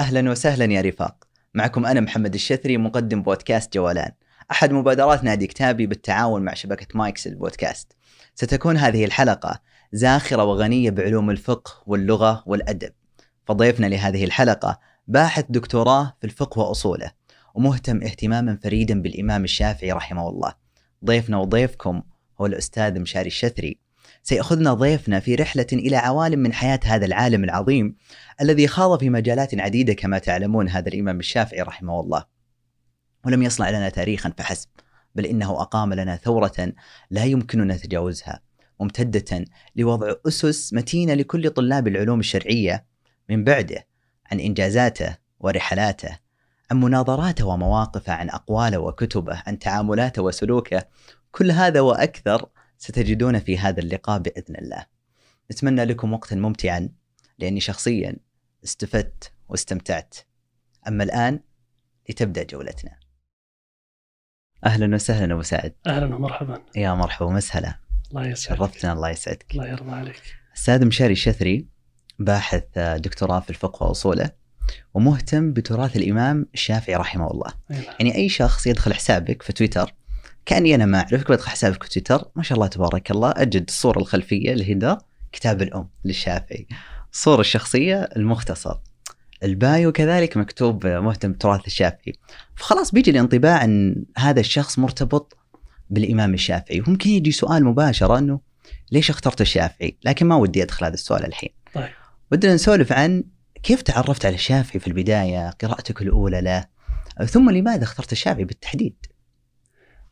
أهلا وسهلا يا رفاق. معكم أنا محمد الشثري مقدم بودكاست جولان أحد مبادرات نادي كتابي بالتعاون مع شبكة مايكس البودكاست. ستكون هذه الحلقة زاخرة وغنية بعلوم الفقه واللغة والأدب. فضيفنا لهذه الحلقة باحث دكتوراه في الفقه وأصوله ومهتم اهتماما فريدا بالإمام الشافعي رحمه الله. ضيفنا وضيفكم هو الأستاذ مشاري الشثري سيأخذنا ضيفنا في رحلة إلى عوالم من حياة هذا العالم العظيم الذي خاض في مجالات عديدة كما تعلمون هذا الإمام الشافعي رحمه الله. ولم يصنع لنا تاريخا فحسب بل إنه أقام لنا ثورة لا يمكننا تجاوزها. ممتدة لوضع أسس متينة لكل طلاب العلوم الشرعية من بعده عن إنجازاته ورحلاته عن مناظراته ومواقفه عن أقواله وكتبه عن تعاملاته وسلوكه. كل هذا وأكثر ستجدون في هذا اللقاء بإذن الله. نتمنى لكم وقتا ممتعا لأني شخصيا استفدت واستمتعت. أما الآن لتبدأ جولتنا. أهلا وسهلا أبو سعد. أهلا ومرحبا. يا مرحبا ومسهلا. الله يسعدك. شرفتنا الله يسعدك. الله يرضى عليك. أستاذ مشاري الشثري باحث دكتوراه في الفقه وأصوله ومهتم بتراث الإمام الشافعي رحمه الله. نعم. يعني أي شخص يدخل حسابك في تويتر كأني أنا ما أعرفك بدخل حسابك في تويتر. ما شاء الله تبارك الله. أجد الصورة الخلفية اللي هي كتاب الأم للشافعي. الصورة الشخصية المختصر. البايو كذلك مكتوب مهتم بتراث الشافعي. فخلاص بيجي الانطباع أن هذا الشخص مرتبط بالإمام الشافعي. وممكن يجي سؤال مباشرة أنه ليش اخترت الشافعي؟ لكن ما ودي أدخل هذا السؤال الحين. طيب. ودنا نسولف عن كيف تعرفت على الشافعي في البداية قراءتك الأولى له ثم لماذا اخترت الشافعي بالتحديد؟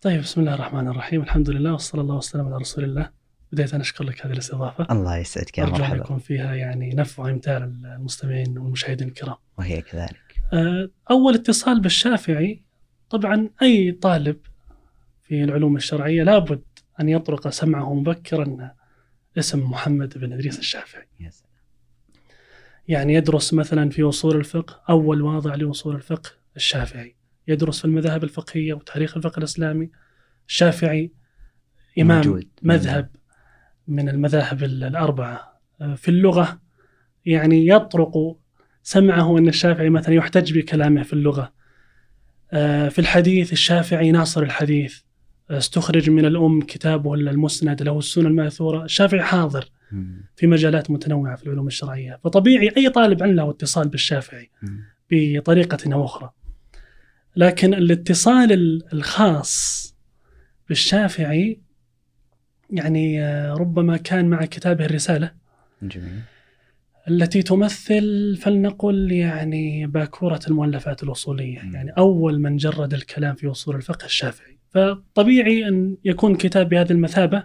طيب بسم الله الرحمن الرحيم. الحمد لله وصلى الله وسلم على رسول الله. بداية أشكر لك هذه الاستضافة. الله يسعدك يا أرجو مرحبا. يكون فيها يعني نفع وإمتاع للمستمعين والمشاهدين الكرام. وهي كذلك. آه، أول اتصال بالشافعي طبعا أي طالب في العلوم الشرعية لابد أن يطرق سمعه مبكرا اسم محمد بن إدريس الشافعي. سلام. يعني يدرس مثلا في أصول الفقه أول واضع لأصول الفقه الشافعي. يدرس في المذاهب الفقهية وتاريخ الفقه الإسلامي. الشافعي إمام موجود. مذهب من المذاهب ال- الأربعة. آه، في اللغة يعني يطرق سمعه أن الشافعي مثلا يحتج بكلامه في اللغة. آه، في الحديث الشافعي ناصر الحديث. آه، استخرج من الأم كتابه المسند له السنن المأثورة. الشافعي حاضر. في مجالات متنوعة في العلوم الشرعية. فطبيعي أي طالب علم له اتصال بالشافعي. بطريقة أو أخرى. لكن الاتصال ال- الخاص بالشافعي يعني آه، ربما كان مع كتابه الرسالة. جميل. التي تمثل فلنقل يعني باكورة المؤلفات الأصولية. مم. يعني أول من جرد الكلام في أصول الفقه الشافعي. فطبيعي أن يكون كتاب بهذه المثابة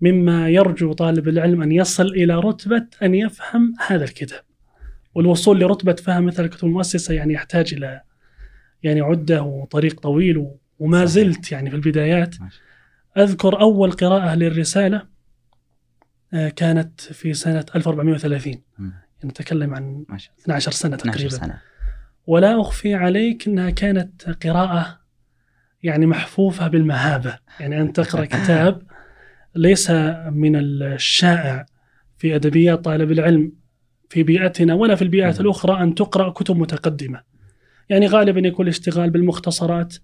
مما يرجو طالب العلم أن يصل إلى رتبة أن يفهم هذا الكتاب. والوصول لرتبة فهم مثل الكتب المؤسسة يعني يحتاج إلى يعني عدة وطريق طويل وما. زلت يعني في البدايات. أذكر أول قراءة للرسالة آه، كانت في سنة 1430 مم. نتكلم عن ما شاء 12 سنة الله 12 تقريبا. سنة. ولا أخفي عليك أنها كانت قراءة يعني محفوفة بالمهابة. يعني أن تقرأ كتاب ليس من الشائع في أدبيات طالب العلم في بيئتنا ولا في البيئات مم. الأخرى أن تقرأ كتب متقدمة. يعني غالبا يكون الاشتغال بالمختصرات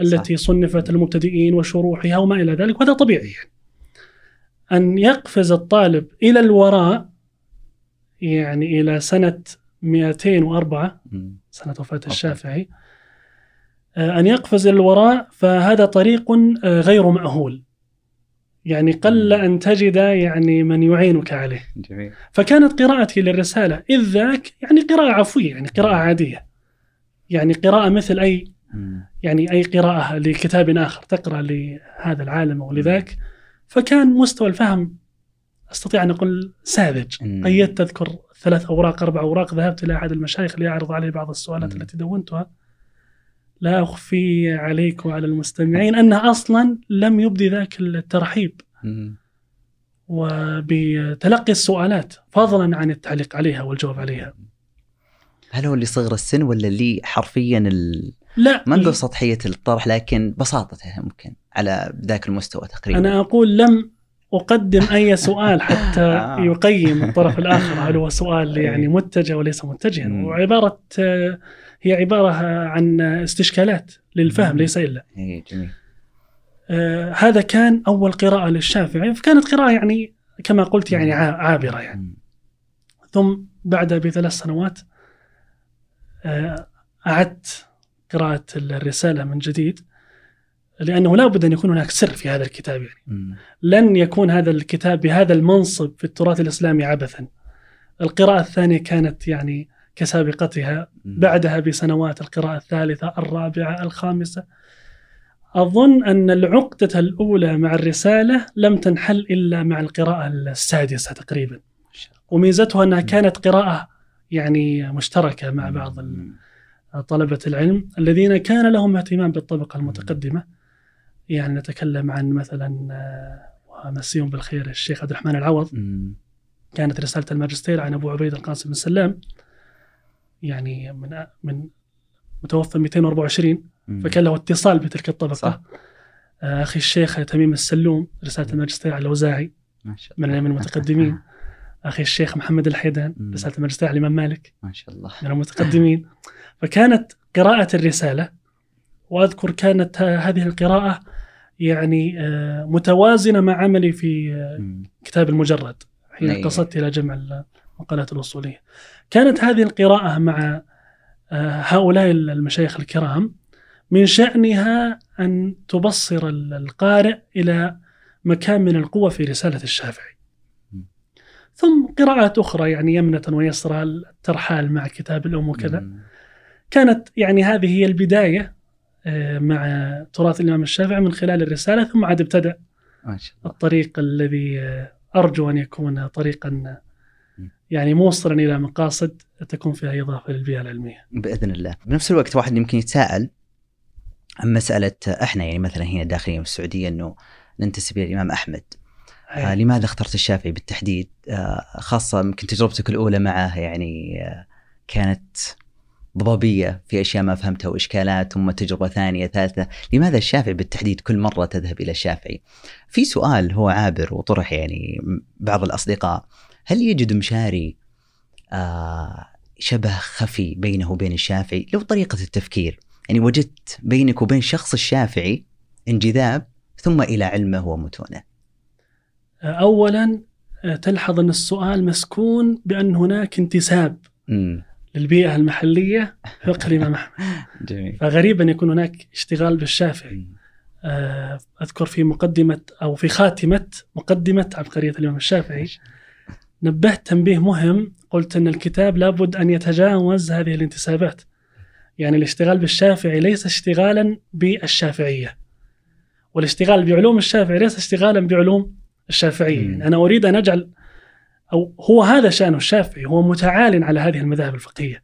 التي صنفت المبتدئين وشروحها وما إلى ذلك وهذا طبيعي. يعني. أن يقفز الطالب إلى الوراء يعني إلى سنة 204 مم. سنة وفاة الشافعي آه، أن يقفز إلى الوراء فهذا طريق آه، غير مأهول. يعني قل أن تجد يعني من يعينك عليه. جميل. فكانت قراءتي للرسالة إذ ذاك يعني قراءة عفوية يعني قراءة عادية. يعني قراءة مثل أي. يعني أي قراءة لكتاب آخر تقرأ لهذا العالم أو لذاك فكان مستوى الفهم أستطيع أن أقول ساذج. قيدت أذكر ثلاث أوراق أربع أوراق ذهبت إلى أحد المشايخ ليعرض عليه بعض السؤالات. التي دونتها لا أخفي عليك وعلى المستمعين أنها أصلا لم يبدي ذاك الترحيب. وبتلقي السؤالات فضلا عن التعليق عليها والجواب عليها هل هو اللي صغر السن ولا اللي حرفيا ال... لا. ما نقول سطحية الطرح لكن بساطته ممكن على ذاك المستوى تقريبا. أنا أقول لم أقدم أي سؤال حتى آه. يقيم الطرف الآخر هل هو سؤال يعني متجه وليس متجها. وعبارة آه، هي عبارة عن استشكالات للفهم. ليس إلا. اي جميل. آه، هذا كان أول قراءة للشافعي. فكانت قراءة يعني كما قلت يعني عا- عابرة يعني. ثم بعدها بثلاث سنوات أعدت قراءة الرسالة من جديد لأنه لا بد أن يكون هناك سر في هذا الكتاب يعني. لن يكون هذا الكتاب بهذا المنصب في التراث الإسلامي عبثا. القراءة الثانية كانت يعني كسابقتها. بعدها بسنوات القراءة الثالثة الرابعة الخامسة. أظن أن العقدة الأولى مع الرسالة لم تنحل إلا مع القراءة السادسة تقريبا. وميزتها أنها كانت قراءة يعني مشتركة مع بعض. طلبة العلم الذين كان لهم اهتمام بالطبقة المتقدمة. يعني نتكلم عن مثلا آه، ومسيهم بالخير الشيخ عبد الرحمن العوض. كانت رسالة الماجستير عن أبو عبيد القاسم بن سلام يعني من من متوفى 224 مم. فكان له اتصال بتلك الطبقة. صح. آه، أخي الشيخ تميم السلوم رسالة الماجستير على شاء من من المتقدمين. أخي الشيخ محمد الحيدان مم. رسالة الماجستير على الإمام مالك ما شاء الله من المتقدمين فكانت قراءة الرسالة وأذكر كانت هذه القراءة يعني آه، متوازنة مع عملي في آه،. كتاب المجرد حين. قصدت إلى جمع المقالات الأصولية كانت هذه القراءة مع آه، هؤلاء المشايخ الكرام من شأنها أن تبصر ال- القارئ إلى مكان من القوة في رسالة الشافعي. ثم قراءات أخرى يعني يمنة ويسرى الترحال مع كتاب الأم وكذا. كانت يعني هذه هي البداية آه، مع تراث الإمام الشافعي من خلال الرسالة ثم عاد ابتدأ الطريق الذي آه، أرجو أن يكون طريقا يعني موصلا إلى مقاصد تكون فيها إضافة للبيئة العلمية. بإذن الله. بنفس الوقت واحد يمكن يتساءل عن مسألة إحنا يعني مثلا هنا داخلين في السعودية إنه ننتسب إلى الإمام أحمد. آه لماذا اخترت الشافعي بالتحديد؟ آه خاصة يمكن تجربتك الأولى معه يعني آه كانت ضبابية في أشياء ما فهمتها وإشكالات ثم تجربة ثانية ثالثة. لماذا الشافعي بالتحديد كل مرة تذهب إلى الشافعي؟ في سؤال هو عابر وطرح يعني بعض الأصدقاء. هل يجد مشاري آه شبه خفي بينه وبين الشافعي؟ لو طريقة التفكير يعني وجدت بينك وبين شخص الشافعي انجذاب ثم إلى علمه ومتونه. أولا آه، تلحظ أن السؤال مسكون بأن هناك انتساب للبيئة المحلية في فقه الإمام أحمد جميل. فغريب أن يكون هناك اشتغال بالشافعي. آه، أذكر في مقدمة أو في خاتمة مقدمة عبقرية الإمام الشافعي. نبهت تنبيه مهم قلت أن الكتاب لابد أن يتجاوز هذه الانتسابات. يعني الاشتغال بالشافعي ليس اشتغالا بالشافعية. والاشتغال بعلوم الشافعي ليس اشتغالا بعلوم الشافعية. أنا أريد أن أجعل أو هو هذا شأن الشافعي هو متعال على هذه المذاهب الفقهية.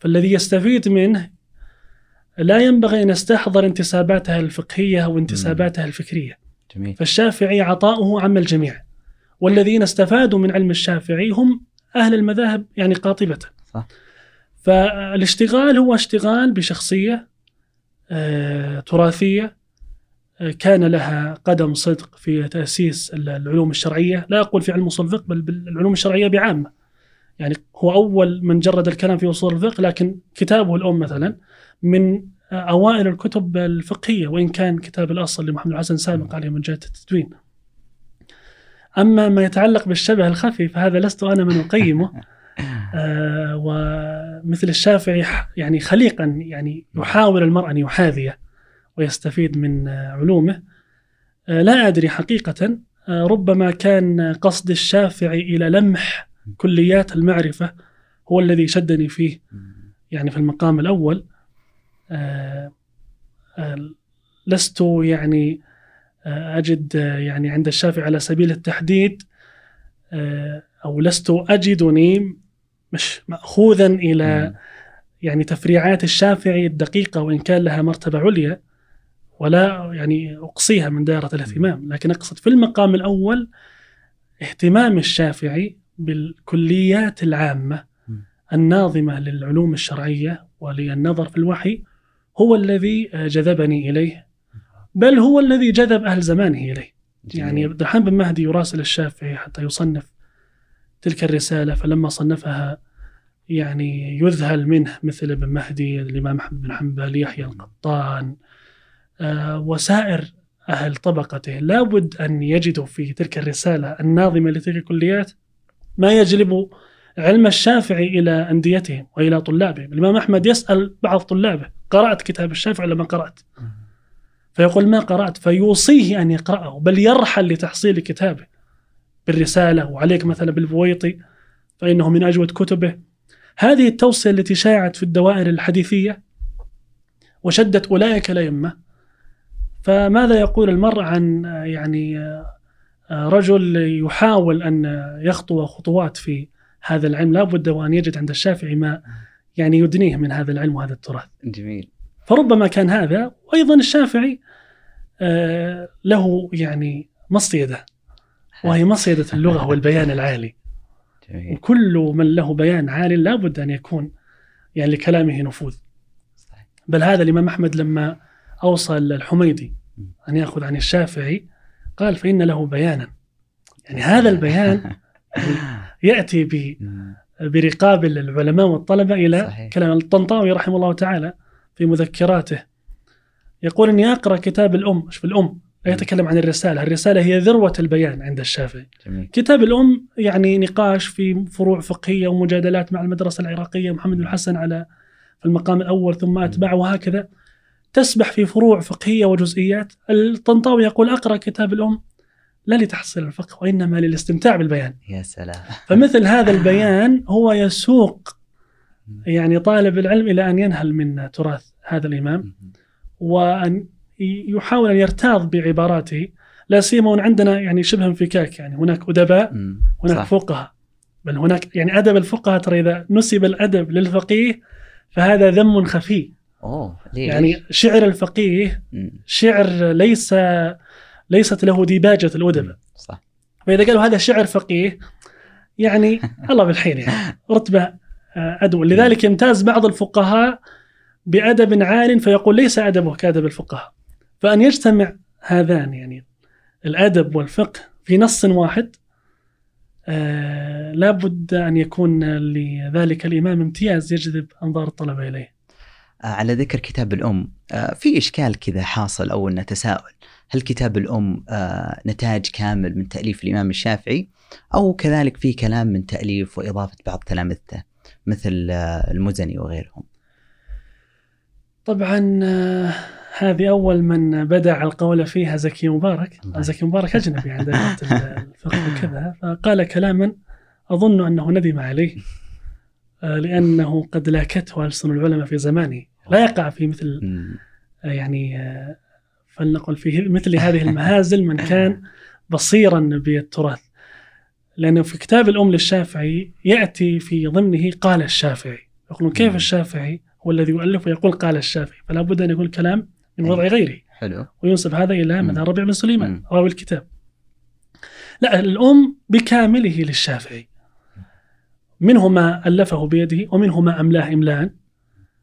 فالذي يستفيد منه لا ينبغي أن يستحضر انتساباتها الفقهية أو انتساباتها الفكرية. جميل. فالشافعي عطاؤه عم الجميع. والذين استفادوا من علم الشافعي هم أهل المذاهب يعني قاطبة. صح. فالاشتغال هو اشتغال بشخصية آه، تراثية كان لها قدم صدق في تأسيس العلوم الشرعية. لا أقول في علم أصول الفقه بل بالعلوم الشرعية بعامة. يعني هو أول من جرد الكلام في أصول الفقه لكن كتابه الأم مثلا من أوائل الكتب الفقهية وإن كان كتاب الأصل لمحمد الحسن سابق عليه من جهة التدوين. أما ما يتعلق بالشبه الخفي فهذا لست أنا من أقيمه. آه ومثل الشافعي يعني خليقا يعني يحاول المرء أن يحاذيه. ويستفيد من علومه. آه لا أدري حقيقة. آه ربما كان قصد الشافعي إلى لمح كليات المعرفة هو الذي شدني فيه. يعني في المقام الأول. آه، لست يعني أجد يعني عند الشافعي على سبيل التحديد. أو لست أجدني مش مأخوذا إلى يعني تفريعات الشافعي الدقيقة وإن كان لها مرتبة عليا. ولا يعني أقصيها من دائرة الاهتمام. لكن أقصد في المقام الأول اهتمام الشافعي بالكليات العامة مم. الناظمة للعلوم الشرعية وللنظر في الوحي هو الذي جذبني إليه بل هو الذي جذب أهل زمانه إليه. يعني عبد الرحمن بن مهدي يراسل الشافعي حتى يصنف تلك الرسالة فلما صنفها يعني يذهل منه مثل ابن مهدي الإمام أحمد بن حنبل يحيى القطان وسائر أهل طبقته. لابد أن يجدوا في تلك الرسالة الناظمة لتلك الكليات ما يجلب علم الشافعي إلى أنديتهم وإلى طلابهم. الإمام أحمد يسأل بعض طلابه قرأت كتاب الشافعي ولا ما قرأت؟ فيقول ما قرأت فيوصيه أن يقرأه بل يرحل لتحصيل كتابه بالرسالة. وعليك مثلا بالبويطي فإنه من أجود كتبه. هذه التوصية التي شاعت في الدوائر الحديثية وشدت أولئك الأئمة فماذا يقول المرء عن يعني رجل يحاول أن يخطو خطوات في هذا العلم؟ لا بد وأن يجد عند الشافعي ما يعني يدنيه من هذا العلم وهذا التراث. جميل. فربما كان هذا وأيضا الشافعي آه، له يعني مصيدة وهي مصيدة اللغة والبيان العالي. جميل. وكل من له بيان عال لابد أن يكون يعني لكلامه نفوذ. بل هذا الإمام أحمد لما أوصى الحميدي أن يأخذ عن الشافعي قال فإن له بيانا. يعني هذا البيان يأتي ب برقاب العلماء والطلبة إلى صحيح. كلام الطنطاوي رحمه الله تعالى في مذكراته. يقول إني أقرأ كتاب الأم إيش في الأم لا يتكلم عن الرسالة الرسالة هي ذروة البيان عند الشافعي. جميل. كتاب الأم يعني نقاش في فروع فقهية ومجادلات مع المدرسة العراقية محمد بن الحسن على في المقام الأول ثم أتباعه وهكذا. تسبح في فروع فقهية وجزئيات. الطنطاوي يقول أقرأ كتاب الأم لا لتحصيل الفقه وإنما للاستمتاع بالبيان. يا سلام. فمثل هذا البيان هو يسوق يعني طالب العلم إلى أن ينهل من تراث هذا الإمام وأن يحاول أن يرتاض بعباراته لا سيما عندنا يعني شبه انفكاك يعني هناك أدباء مم. هناك. فقهاء. بل هناك يعني أدب الفقهاء ترى إذا نسب الأدب للفقيه فهذا ذم خفي. أوه ليه يعني شعر الفقيه. شعر ليس ليست له ديباجة الأدباء صح. فإذا قالوا هذا شعر فقيه يعني الله بالحين يعني. رتبة آه، أدول لذلك يمتاز بعض الفقهاء بأدب عال فيقول ليس أدبه كأدب الفقهاء. فأن يجتمع هذان يعني الأدب والفقه في نص واحد آه لابد أن يكون لذلك الإمام امتياز يجذب أنظار الطلبة إليه. آه، على ذكر كتاب الأم آه، في إشكال كذا حاصل أو إنه تساؤل. هل كتاب الأم آه، نتاج كامل من تأليف الإمام الشافعي أو كذلك في كلام من تأليف وإضافة بعض تلامذته مثل آه، المزني وغيرهم؟ طبعا آه، هذه أول من بدع القول فيها زكي مبارك. زكي مبارك أجنبي عند الفقه وكذا. فقال كلاما أظن أنه ندم عليه. آه، لأنه قد لاكته ألسن العلماء في زمانه. لا يقع في مثل. آه، يعني آه، فلنقل في مثل هذه المهازل من كان بصيرا بالتراث. لأنه في كتاب الأم للشافعي يأتي في ضمنه قال الشافعي. يقولون كيف. الشافعي هو الذي يؤلف ويقول قال الشافعي؟ فلا بد أن يكون الكلام من وضع غيره. حلو. وينسب هذا إلى. مذهب ربيع بن سليمان. راوي الكتاب. لا الأم بكامله للشافعي. منه ما ألفه بيده ومنه ما أملاه إملاء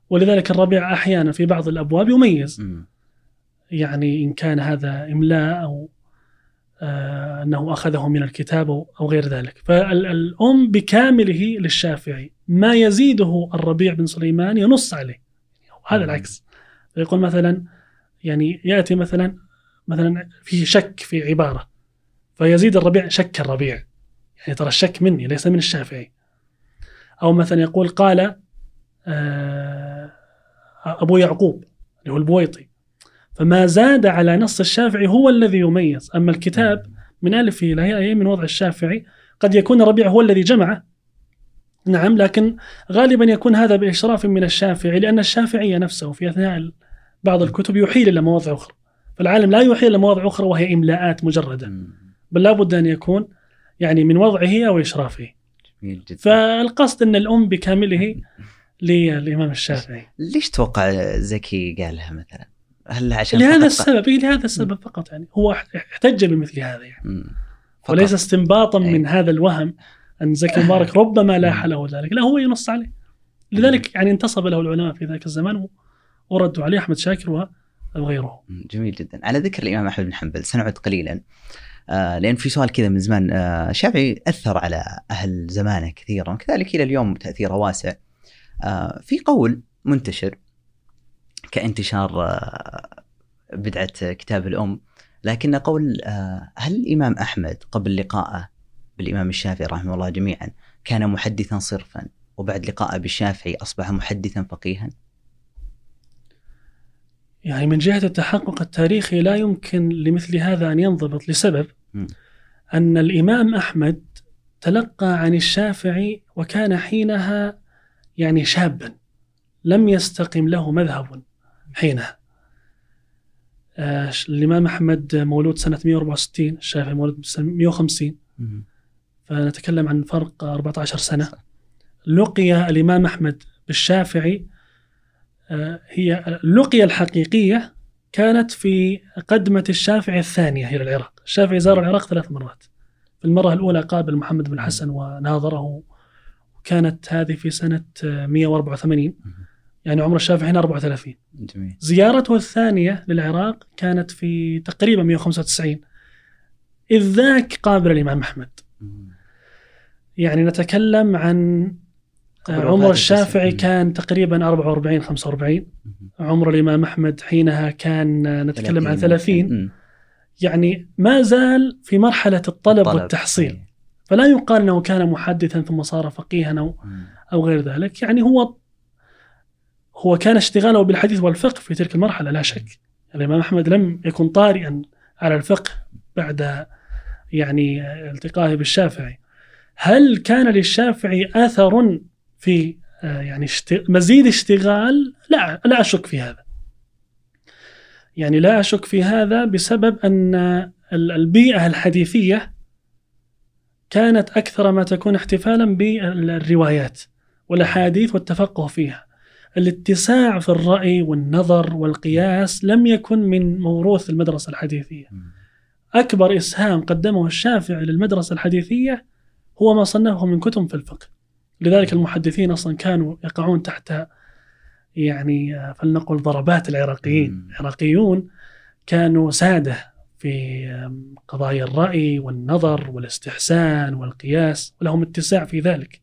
ولذلك الربيع أحيانا في بعض الأبواب يميز. يعني إن كان هذا إملاء أو آه أنه أخذه من الكتاب أو غير ذلك. فالأم بكامله للشافعي ما يزيده الربيع بن سليمان ينص عليه. هذا. العكس. يقول مثلا يعني يأتي مثلا مثلا في شك في عبارة فيزيد الربيع شك الربيع. يعني ترى الشك مني ليس من الشافعي. أو مثلا يقول قال آه أبو يعقوب اللي هو البويطي فما زاد على نص الشافعي هو الذي يميز. أما الكتاب من ألفه إلى ياء من وضع الشافعي قد يكون الربيع هو الذي جمعه. نعم لكن غالبا يكون هذا بإشراف من الشافعي لأن الشافعي نفسه في أثناء بعض الكتب يحيل إلى مواضع أخرى. فالعالم لا يحيل إلى مواضع أخرى وهي إملاءات مجردة. بل لابد أن يكون يعني من وضعه أو إشرافه. جميل جدا. فالقصد أن الأم بكامله للإمام الشافعي. ليش توقع زكي قالها مثلا؟ هل عشان لهذا السبب إيه لهذا السبب فقط يعني. هو احتج بمثل هذا يعني. فقط. وليس استنباطا أي. من هذا الوهم أن زكي مبارك ربما لاح له ذلك. لا هو ينص عليه. لذلك يعني انتصب له العلماء في ذاك الزمان وردوا عليه أحمد شاكر أو غيره جميل جدا. على ذكر الإمام أحمد بن حنبل سنعد قليلا. لأن في سؤال كذا من زمان آه الشافعي أثر على أهل زمانه كثيرا وكذلك إلى اليوم تأثيره واسع آه في قول منتشر كانتشار آه بدعة كتاب الأم لكن قول آه هل الإمام أحمد قبل لقائه بالإمام الشافعي رحمه الله جميعا كان محدثا صرفا وبعد لقائه بالشافعي أصبح محدثا فقيها؟ يعني من جهة التحقق التاريخي لا يمكن لمثل هذا أن ينضبط لسبب م. أن الإمام أحمد تلقى عن الشافعي وكان حينها يعني شابا لم يستقم له مذهب حينها. آه، الإمام أحمد مولود سنة 164 الشافعي مولود سنة 150 فنتكلم عن فرق 14 سنة. لقي الإمام أحمد بالشافعي هي اللقية الحقيقية كانت في قدمة الشافعي الثانية إلى العراق. الشافعي زار العراق ثلاث مرات. في المرة الأولى قابل محمد بن حسن وناظره كانت هذه في سنة 184 يعني عمر الشافعي هنا 34 جميل. زيارته الثانية للعراق كانت في تقريبا 195 إذ ذاك قابل الإمام أحمد. يعني نتكلم عن عمر الشافعي. كان تقريبا 44 45 عمر الإمام أحمد حينها كان نتكلم عن 30 مم. يعني ما زال في مرحلة الطلب طلب. والتحصيل فلا يقال أنه كان محدثا ثم صار فقيها مم. أو غير ذلك يعني هو هو كان اشتغاله بالحديث والفقه في تلك المرحلة لا شك الإمام أحمد لم يكن طارئا على الفقه بعد يعني التقائه بالشافعي هل كان للشافعي أثر في آه، يعني مزيد اشتغال لا لا أشك في هذا. يعني لا أشك في هذا بسبب أن ال- البيئة الحديثية كانت أكثر ما تكون احتفالا بالروايات والأحاديث والتفقه فيها. الاتساع في الرأي والنظر والقياس لم يكن من موروث المدرسة الحديثية. مم. أكبر إسهام قدمه الشافعي للمدرسة الحديثية هو ما صنفه من كتب في الفقه. لذلك المحدثين أصلا كانوا يقعون تحت يعني آه، فلنقل ضربات العراقيين. العراقيون كانوا سادة في قضايا الرأي والنظر والاستحسان والقياس ولهم اتساع في ذلك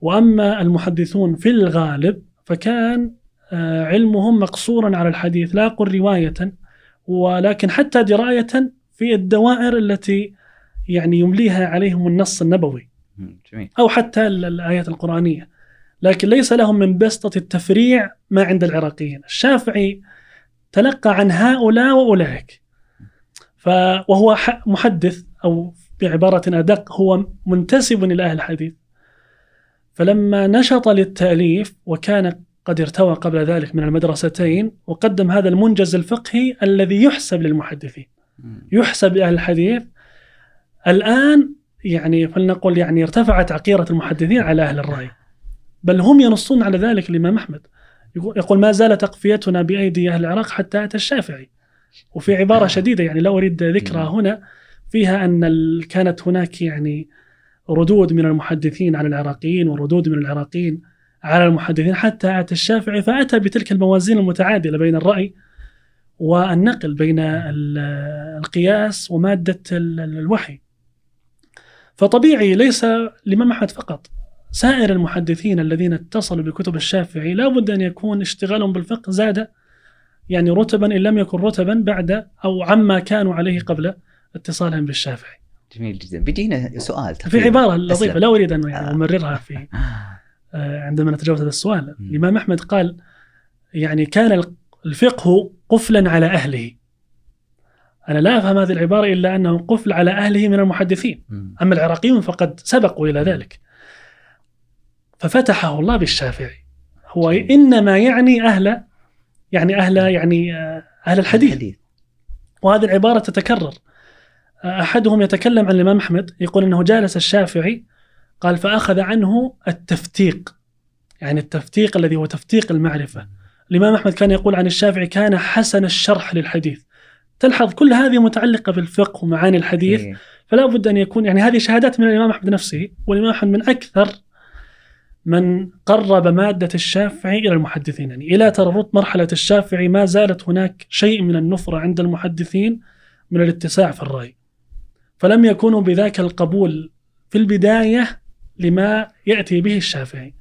وأما المحدثون في الغالب فكان آه، علمهم مقصورا على الحديث لا أقول رواية ولكن حتى دراية في الدوائر التي يعني يمليها عليهم النص النبوي. جميل. أو حتى ال- الآيات القرآنية. لكن ليس لهم من بسطة التفريع ما عند العراقيين. الشافعي تلقى عن هؤلاء وأولئك. ف وهو محدث أو بعبارة أدق هو منتسب إلى أهل الحديث. فلما نشط للتأليف وكان قد ارتوى قبل ذلك من المدرستين وقدم هذا المنجز الفقهي الذي يحسب للمحدثين. يحسب لأهل الحديث الآن يعني فلنقل يعني ارتفعت عقيرة المحدثين على أهل الرأي. بل هم ينصون على ذلك الإمام أحمد. يقول ما زالت أقفيتنا بأيدي أهل العراق حتى أتى الشافعي. وفي عبارة شديدة يعني لا أريد ذكرها هنا فيها أن كانت هناك يعني ردود من المحدثين على العراقيين وردود من العراقيين على المحدثين حتى أتى الشافعي فأتى بتلك الموازين المتعادلة بين الرأي والنقل بين ال- القياس ومادة ال- ال- الوحي. فطبيعي ليس الإمام أحمد فقط سائر المحدثين الذين اتصلوا بكتب الشافعي لا بد أن يكون اشتغالهم بالفقه زاد يعني رتبا إن لم يكن رتبا بعد أو عما كانوا عليه قبل اتصالهم بالشافعي جميل جدا بيجينا سؤال في. عبارة لطيفة. لا أريد أن يعني آه. أمررها في آه، عندما نتجاوز هذا السؤال. الإمام أحمد قال يعني كان الفقه قفلا على أهله أنا لا أفهم هذه العبارة إلا أنه قفل على أهله من المحدثين. أما العراقيون فقد سبقوا إلى ذلك. ففتحه الله بالشافعي. هو إنما يعني أهل يعني أهل يعني آه، أهل الحديث. وهذه العبارة تتكرر. أحدهم يتكلم عن الإمام أحمد يقول أنه جالس الشافعي قال فأخذ عنه التفتيق. يعني التفتيق الذي هو تفتيق المعرفة. الإمام أحمد كان يقول عن الشافعي كان حسن الشرح للحديث. تلحظ كل هذه متعلقة بالفقه ومعاني الحديث إيه. فلا بد أن يكون يعني هذه شهادات من الإمام أحمد نفسه والإمام أحمد من أكثر من قرب مادة الشافعي إلى المحدثين. يعني إلى ترى مرحلة الشافعي ما زالت هناك شيء من النفرة عند المحدثين من الاتساع في الرأي. فلم يكونوا بذاك القبول في البداية لما يأتي به الشافعي.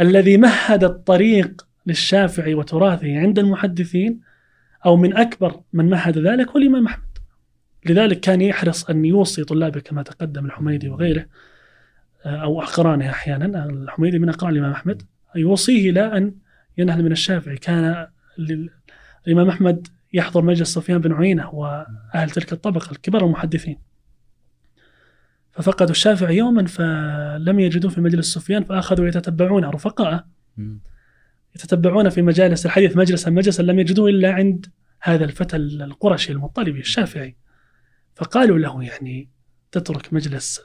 الذي مهد الطريق للشافعي وتراثه عند المحدثين أو من أكبر من مهد ذلك هو الإمام أحمد. لذلك كان يحرص أن يوصي طلابه كما تقدم الحميدي وغيره أو أقرانه أحيانا الحميدي من أقران الإمام أحمد يوصيه لا أن ينهل من الشافعي. كان الإمام أحمد يحضر مجلس سفيان بن عيينة وأهل تلك الطبقة الكبار المحدثين. ففقدوا الشافعي يوما فلم يجدوه في مجلس سفيان فأخذوا يتتبعون رفقاء يتتبعون في مجالس الحديث مجلسا مجلسا لم يجدوه إلا عند هذا الفتى القرشي المطلبي الشافعي. فقالوا له يعني تترك مجلس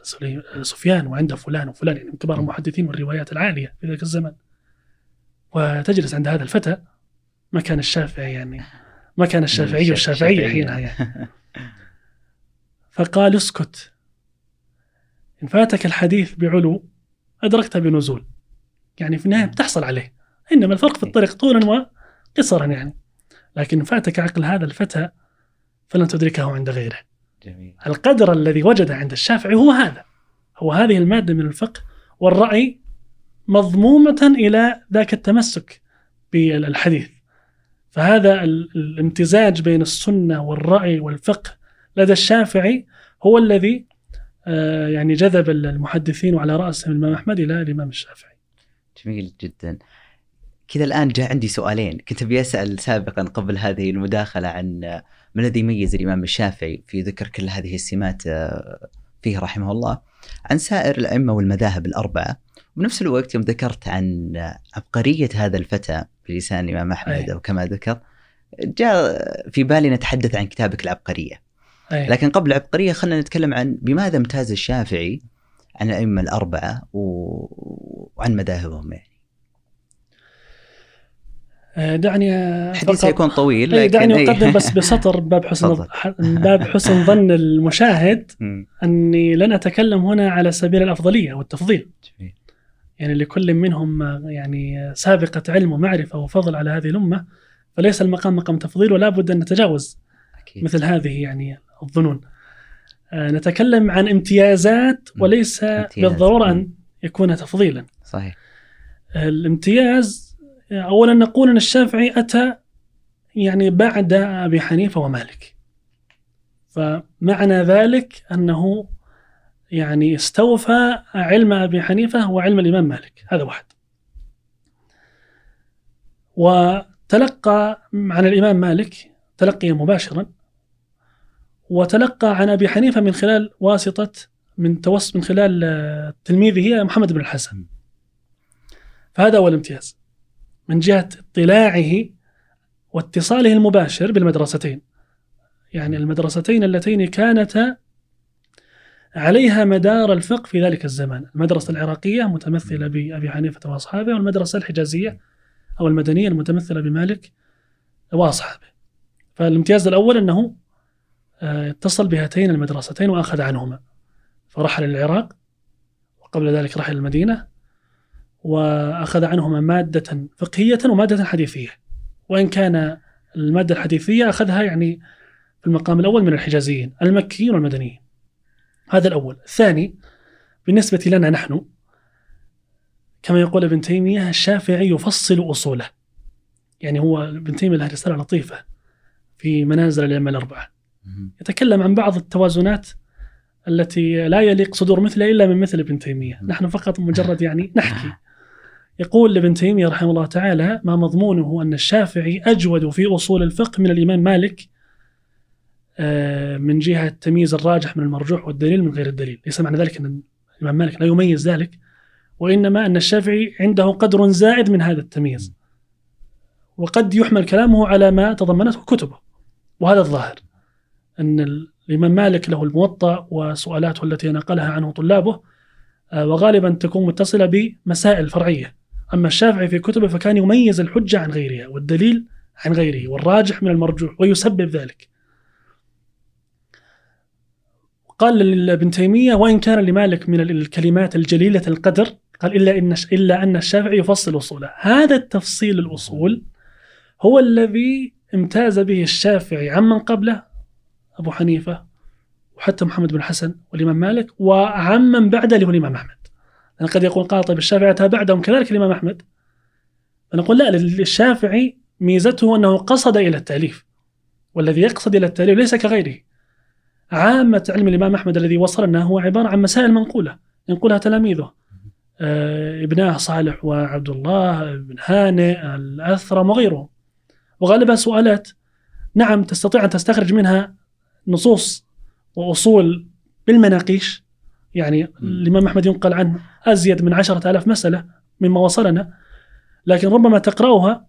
سفيان وعند فلان وفلان يعني من كبار المحدثين والروايات العالية في ذلك الزمن. وتجلس عند هذا الفتى ما كان الشافعي يعني ما كان الشافعي والشافعية حينها يعني. فقال اسكت. إن فاتك الحديث بعلو أدركته بنزول. يعني في النهاية بتحصل عليه. إنما الفرق في الطريق طولا وقصرا يعني. لكن فاتك عقل هذا الفتى فلن تدركه عند غيره. جميل. القدر الذي وجده عند الشافعي هو هذا. هو هذه المادة من الفقه والرأي مضمومة إلى ذاك التمسك بالحديث. فهذا الامتزاج بين السنة والرأي والفقه لدى الشافعي هو الذي آه، يعني جذب المحدثين وعلى رأسهم الإمام أحمد إلى الإمام الشافعي. جميل جدا. كذا الآن جاء عندي سؤالين. كنت أبي أسأل سابقا قبل هذه المداخلة عن ما الذي يميز الإمام الشافعي في ذكر كل هذه السمات آه، فيه رحمه الله عن سائر الأئمة والمذاهب الأربعة. وبنفس الوقت يوم ذكرت عن عبقرية هذا الفتى بلسان الإمام أحمد أو كما ذكر جاء في بالي نتحدث عن كتابك العبقرية. أي. لكن قبل العبقرية خلينا نتكلم عن بماذا امتاز الشافعي عن الأئمة الأربعة وعن مذاهبهم. يعني دعني الحديث سيكون طويل لكن دعني أقدم بس بسطر باب حسن باب حسن ظن المشاهد أني لن أتكلم هنا على سبيل الأفضلية والتفضيل. يعني لكل منهم يعني سابقة علم ومعرفة وفضل على هذه الأمة فليس المقام مقام تفضيل ولا بد أن نتجاوز أكيد. مثل هذه يعني الظنون. آه، نتكلم عن امتيازات وليس امتياز. بالضرورة أن يكون تفضيلا. صحيح. الامتياز اولا نقول أن الشافعي أتى يعني بعد أبي حنيفة ومالك. فمعنى ذلك أنه يعني استوفى علم أبي حنيفة وعلم الإمام مالك. هذا واحد. وتلقى عن الإمام مالك تلقيا مباشرا وتلقى عن أبي حنيفة من خلال واسطة من توس من خلال تلميذه محمد بن الحسن. فهذا هو الامتياز. من جهة اطلاعه واتصاله المباشر بالمدرستين. يعني المدرستين اللتين كانتا عليها مدار الفقه في ذلك الزمان. المدرسة العراقية متمثلة بأبي حنيفة وأصحابه والمدرسة الحجازية أو المدنية المتمثلة بمالك وأصحابه. فالامتياز الأول أنه آه، اتصل بهاتين المدرستين وأخذ عنهما. فرحل العراق وقبل ذلك رحل المدينة وأخذ عنهما مادة فقهية ومادة حديثية. وإن كان المادة الحديثية أخذها يعني في المقام الأول من الحجازيين المكيين والمدنيين. هذا الأول. الثاني بالنسبة لنا نحن كما يقول ابن تيمية الشافعي يفصل أصوله. يعني هو ابن تيمية له رسالة لطيفة في منازل الأئمة الأربعة. يتكلم عن بعض التوازنات التي لا يليق صدور مثله إلا من مثل ابن تيمية. نحن فقط مجرد يعني نحكي. يقول ابن تيمية رحمه الله تعالى ما مضمونه أن الشافعي أجود في أصول الفقه من الإمام مالك آه، من جهة تمييز الراجح من المرجوح والدليل من غير الدليل. ليس معنى ذلك أن الإمام مالك لا يميز ذلك وإنما أن الشافعي عنده قدر زائد من هذا التمييز وقد يحمل كلامه على ما تضمنته كتبه وهذا الظاهر أن الإمام مالك له الموطأ وسؤالاته التي نقلها عنه طلابه آه، وغالبا تكون متصلة بمسائل فرعية. أما الشافعي في كتبه فكان يميز الحجة عن غيرها والدليل عن غيره والراجح من المرجوح ويسبب ذلك. قال لابن تيمية وإن كان لمالك من الكلمات الجليلة القدر قال إلا إن إلا أن الشافعي يفصل أصوله. هذا التفصيل الأصول هو الذي امتاز به الشافعي عمن قبله أبو حنيفة وحتى محمد بن حسن والإمام مالك وعمن بعده اللي هو الإمام أحمد. أنا قد يقول قال طيب الشافعي أتى بعدهم كذلك الإمام أحمد. فنقول لا للشافعي ميزته أنه قصد إلى التأليف والذي يقصد إلى التأليف ليس كغيره. عامة علم الإمام أحمد الذي وصلنا هو عبارة عن مسائل منقولة ينقلها تلاميذه. آه، ابناه صالح وعبد الله بن هانئ الأثرم وغيرهم. وغالبها سؤالات نعم تستطيع أن تستخرج منها نصوص وأصول بالمناقيش يعني الإمام أحمد ينقل عنه أزيد من عشرة ألاف مسألة مما وصلنا لكن ربما تقرأها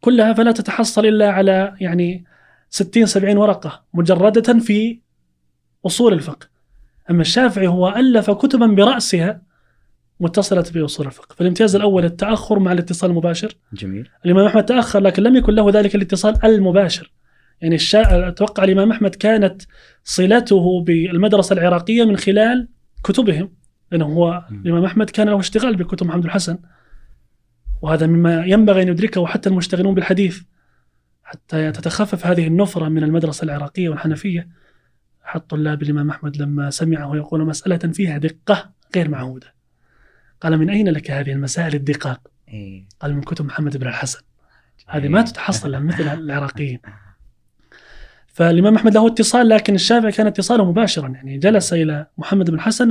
كلها فلا تتحصل إلا على يعني 60 70 ورقة مجردة في أصول الفقه. أما الشافعي هو ألف كتبا برأسها متصلة بأصول الفقه. فالامتياز الأول التأخر مع الاتصال المباشر. جميل. الإمام أحمد تأخر لكن لم يكن له ذلك الاتصال المباشر. يعني الشا... أتوقع الإمام أحمد كانت صلته بالمدرسة العراقية من خلال كتبهم لأنه هو الإمام أحمد كان له اشتغال بكتب محمد الحسن. وهذا مما ينبغي أن يدركه حتى المشتغلون بالحديث حتى تتخفف هذه النفرة من المدرسة العراقية والحنفية. حط طلاب الإمام أحمد لما سمعه يقول مسألة فيها دقة غير معهودة. قال من أين لك هذه المسائل الدقاق؟ إيه. قال من كتب محمد بن الحسن. هذه ما تتحصل مثل العراقيين. فالإمام أحمد له اتصال لكن الشافعي كان اتصاله مباشرا يعني جلس إلى محمد بن الحسن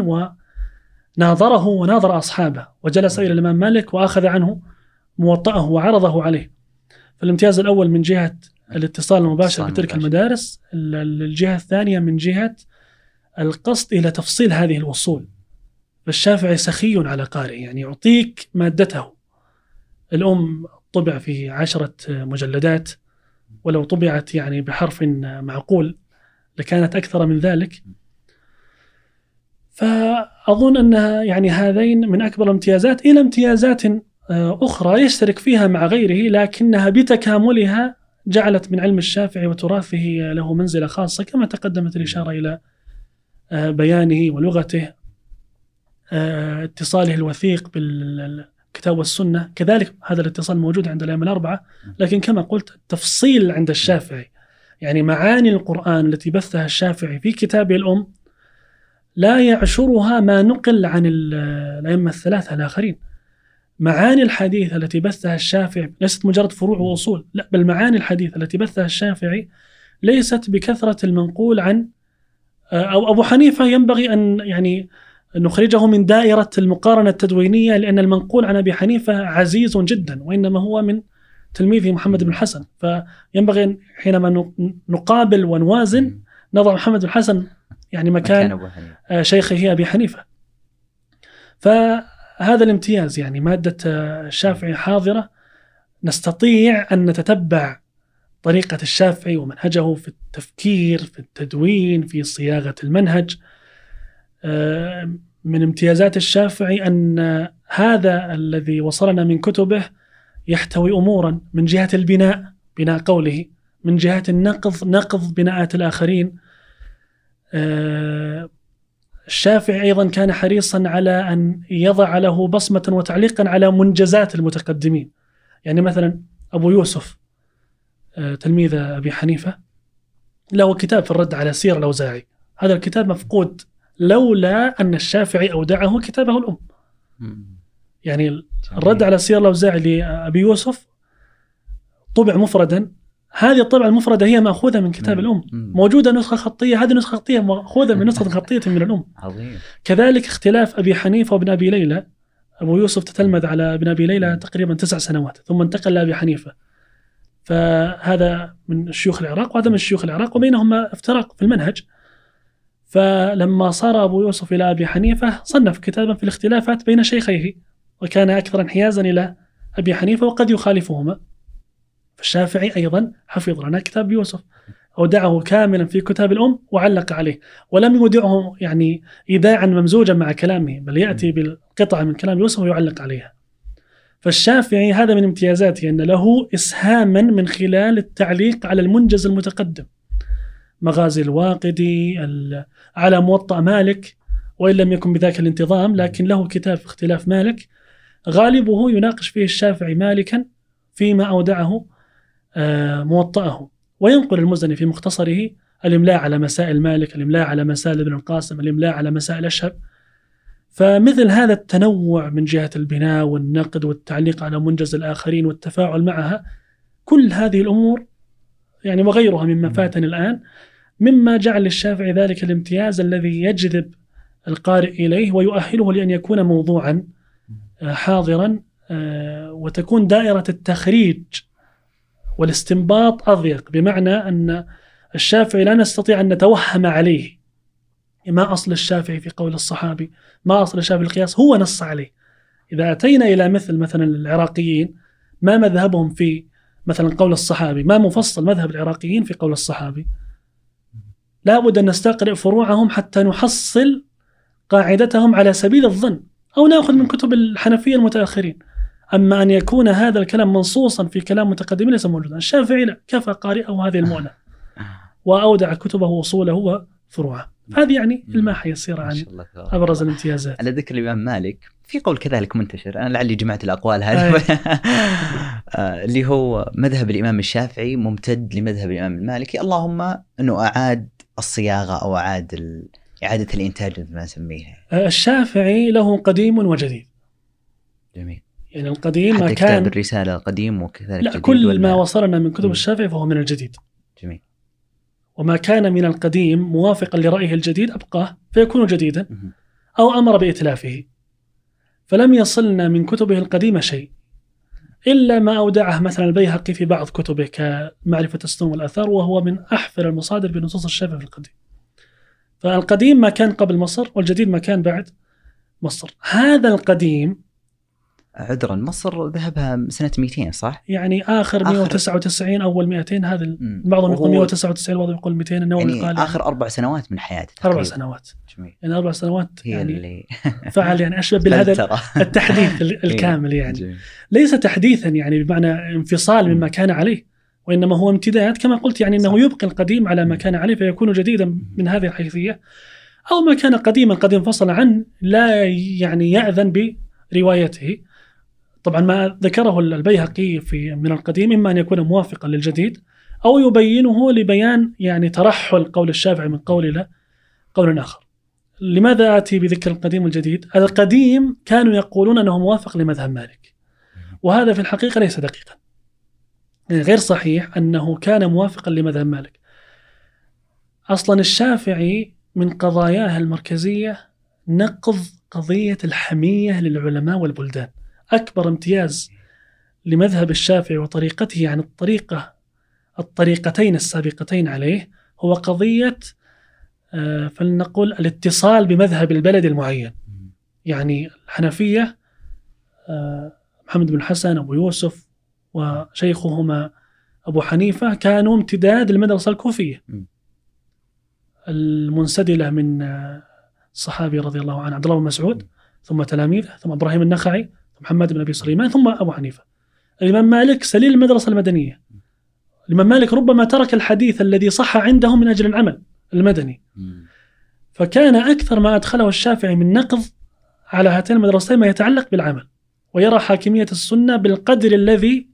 وناظره وناظر أصحابه وجلس إلى الإمام مالك وأخذ عنه موطأه وعرضه عليه. فالامتياز الأول من جهة الاتصال المباشر بتلك. المدارس ال- الجهة الثانية من جهة القصد إلى تفصيل هذه الوصول. فالشافعي سخي على قارئ يعني يعطيك مادته. الأم طبع في عشرة مجلدات. ولو طبعت يعني بحرف معقول لكانت أكثر من ذلك. فأظن أنها يعني هذين من أكبر الامتيازات. إلى امتيازات آه، أخرى يشترك فيها مع غيره لكنها بتكاملها جعلت من علم الشافعي وتراثه له منزلة خاصة كما تقدمت الإشارة إلى آه، بيانه ولغته آه، اتصاله الوثيق بالكتاب والسنة كذلك هذا الاتصال موجود عند الأئمة الأربعة لكن كما قلت التفصيل عند الشافعي. يعني معاني القرآن التي بثها الشافعي في كتابه الأم لا يعشرها ما نقل عن ال- الأئمة الثلاثة الآخرين. معاني الحديث التي بثها الشافعي ليست مجرد فروع وأصول لا بل معاني الحديث التي بثها الشافعي ليست بكثرة المنقول عن أو أبو حنيفة ينبغي أن يعني نخرجه من دائرة المقارنة التدوينية لأن المنقول عن أبي حنيفة عزيز جدا وإنما هو من تلميذه محمد بن الحسن. فينبغي حينما نقابل ونوازن نضع محمد بن الحسن يعني مكان آه، شيخه أبي حنيفة. فهذا الامتياز يعني مادة آه، الشافعي حاضرة. نستطيع أن نتتبع طريقة الشافعي ومنهجه في التفكير في التدوين في صياغة المنهج. من امتيازات الشافعي أن هذا الذي وصلنا من كتبه يحتوي أمورا من جهة البناء بناء قوله من جهة النقض نقض بناءات الآخرين. آه، الشافعي أيضا كان حريصا على أن يضع له بصمة وتعليقا على منجزات المتقدمين. يعني مثلا أبو يوسف آه، تلميذ أبي حنيفة له كتاب في الرد على سير الأوزاعي. هذا الكتاب مفقود لولا أن الشافعي أودعه كتابه الأم. يعني الرد على سير الأوزاعي لأبي يوسف طبع مفردا. هذه الطبعة المفردة هي مأخوذة من كتاب. الأم. موجودة نسخة خطية. هذه نسخة خطية مأخوذة من نسخة خطية من الأم. عظيم. كذلك اختلاف أبي حنيفة وابن أبي ليلى. أبو يوسف تتلمذ على ابن أبي ليلى تقريبا تسع سنوات ثم انتقل لأبي حنيفة. فهذا من شيوخ العراق وهذا من شيوخ العراق وبينهما افتراق في المنهج. فلما صار أبو يوسف إلى أبي حنيفة صنف كتابا في الاختلافات بين شيخيه وكان أكثر انحيازا إلى أبي حنيفة وقد يخالفهما. فالشافعي أيضا حفظ لنا كتاب يوسف أودعه كاملا في كتاب الأم وعلق عليه ولم يودعه يعني إيداعا ممزوجا مع كلامه بل يأتي بالقطعة من كلام يوسف ويعلق عليها. فالشافعي هذا من امتيازاته أن له إسهاما من خلال التعليق على المنجز المتقدم. مغازي الواقدي ال- على موطأ مالك وإن لم يكن بذاك الانتظام لكن له كتاب في اختلاف مالك. غالبه يناقش فيه الشافعي مالكا فيما أودعه آه، موطأه. وينقل المزني في مختصره الإملاء على مسائل مالك الإملاء على مسائل ابن القاسم الإملاء على مسائل أشهب فمثل هذا التنوع من جهة البناء والنقد والتعليق على منجز الآخرين والتفاعل معها كل هذه الأمور يعني وغيرها مما فاتني الآن مما جعل للشافعي ذلك الامتياز الذي يجذب القارئ إليه ويؤهله لأن يكون موضوعا آه، حاضرا آه، وتكون دائرة التخريج والاستنباط أضيق بمعنى أن الشافعي لا نستطيع أن نتوهم عليه. ما أصل الشافعي في قول الصحابي؟ ما أصل الشافعي في القياس؟ هو نص عليه. إذا أتينا إلى مثل مثلا العراقيين ما مذهبهم في مثلا قول الصحابي ما مفصل مذهب العراقيين في قول الصحابي. لا بد أن نستقرئ فروعهم حتى نحصل قاعدتهم على سبيل الظن أو نأخذ من كتب الحنفية المتأخرين. أما أن يكون هذا الكلام منصوصا في كلام متقدمين ليس موجودا. الشافعي لا كفى قارئه هذه المؤنة وأودع كتبه وصوله وفروعه. هذه يعني الماحية يسيرة عن أبرز الامتيازات. على ذكر الإمام مالك في قول كذلك منتشر أنا لعلي جمعت الأقوال هذه. آه، اللي هو مذهب الإمام الشافعي ممتد لمذهب الإمام المالكي اللهم أنه أعاد الصياغة أو أعاد ال... إعادة الإنتاج مثل ما نسميها. الشافعي له قديم وجديد. جميل. يعني القديم ما حتى كان كتاب الرسالة قديم وكذلك لا كل ما وصلنا من كتب. الشافعي فهو من الجديد. جميل. وما كان من القديم موافقا لرأيه الجديد أبقاه فيكون جديدا. أو أمر بإتلافه. فلم يصلنا من كتبه القديمة شيء إلا ما أودعه مثلا البيهقي في بعض كتبه كمعرفة السنن والآثار وهو من أحفر المصادر بنصوص الشافعي في القديم. فالقديم ما كان قبل مصر والجديد ما كان بعد مصر. هذا القديم عذرا مصر ذهبها سنة 200 صح؟ يعني آخر آخر- 199 أول 200 هذا. بعضهم يقول وهو 199 بعضهم يقول 200 النووي يعني قال آخر أربع سنوات من حياته أربع تقريباً. سنوات جميل يعني أربع سنوات هي يعني اللي فعل يعني أشبه بالهدف فلترة. التحديث ال- الكامل يعني جميل. ليس تحديثا يعني بمعنى انفصال مما كان عليه وإنما هو امتداد كما قلت يعني إنه صح. يبقي القديم على ما كان عليه فيكون جديدا من هذه الحيثية أو ما كان قديما قد انفصل عنه لا يعني يأذن بروايته طبعا ما ذكره البيهقي في من القديم إما أن يكون موافقا للجديد أو يبينه لبيان يعني ترحل قول الشافعي من قول إلى قول آخر. لماذا آتي بذكر القديم والجديد؟ القديم كانوا يقولون أنه موافق لمذهب مالك. وهذا في الحقيقة ليس دقيقا. يعني غير صحيح أنه كان موافقا لمذهب مالك. أصلا الشافعي من قضاياه المركزية نقض قضية الحمية للعلماء والبلدان. أكبر امتياز لمذهب الشافعي وطريقته عن الطريقة الطريقتين السابقتين عليه هو قضية آه، فلنقل الاتصال بمذهب البلد المعين. يعني الحنفية آه، محمد بن الحسن أبو يوسف وشيخهما أبو حنيفة كانوا امتداد المدرسة الكوفية. م. المنسدلة من آه، الصحابي رضي الله عنه عبد الله بن مسعود ثم تلاميذه ثم إبراهيم النخعي محمد بن أبي سليمان ثم أبو حنيفة. الإمام مالك سليل المدرسة المدنية. الإمام مالك ربما ترك الحديث الذي صح عنده من أجل العمل المدني. فكان أكثر ما أدخله الشافعي من نقض على هاتين المدرستين ما يتعلق بالعمل ويرى حاكمية السنة بالقدر الذي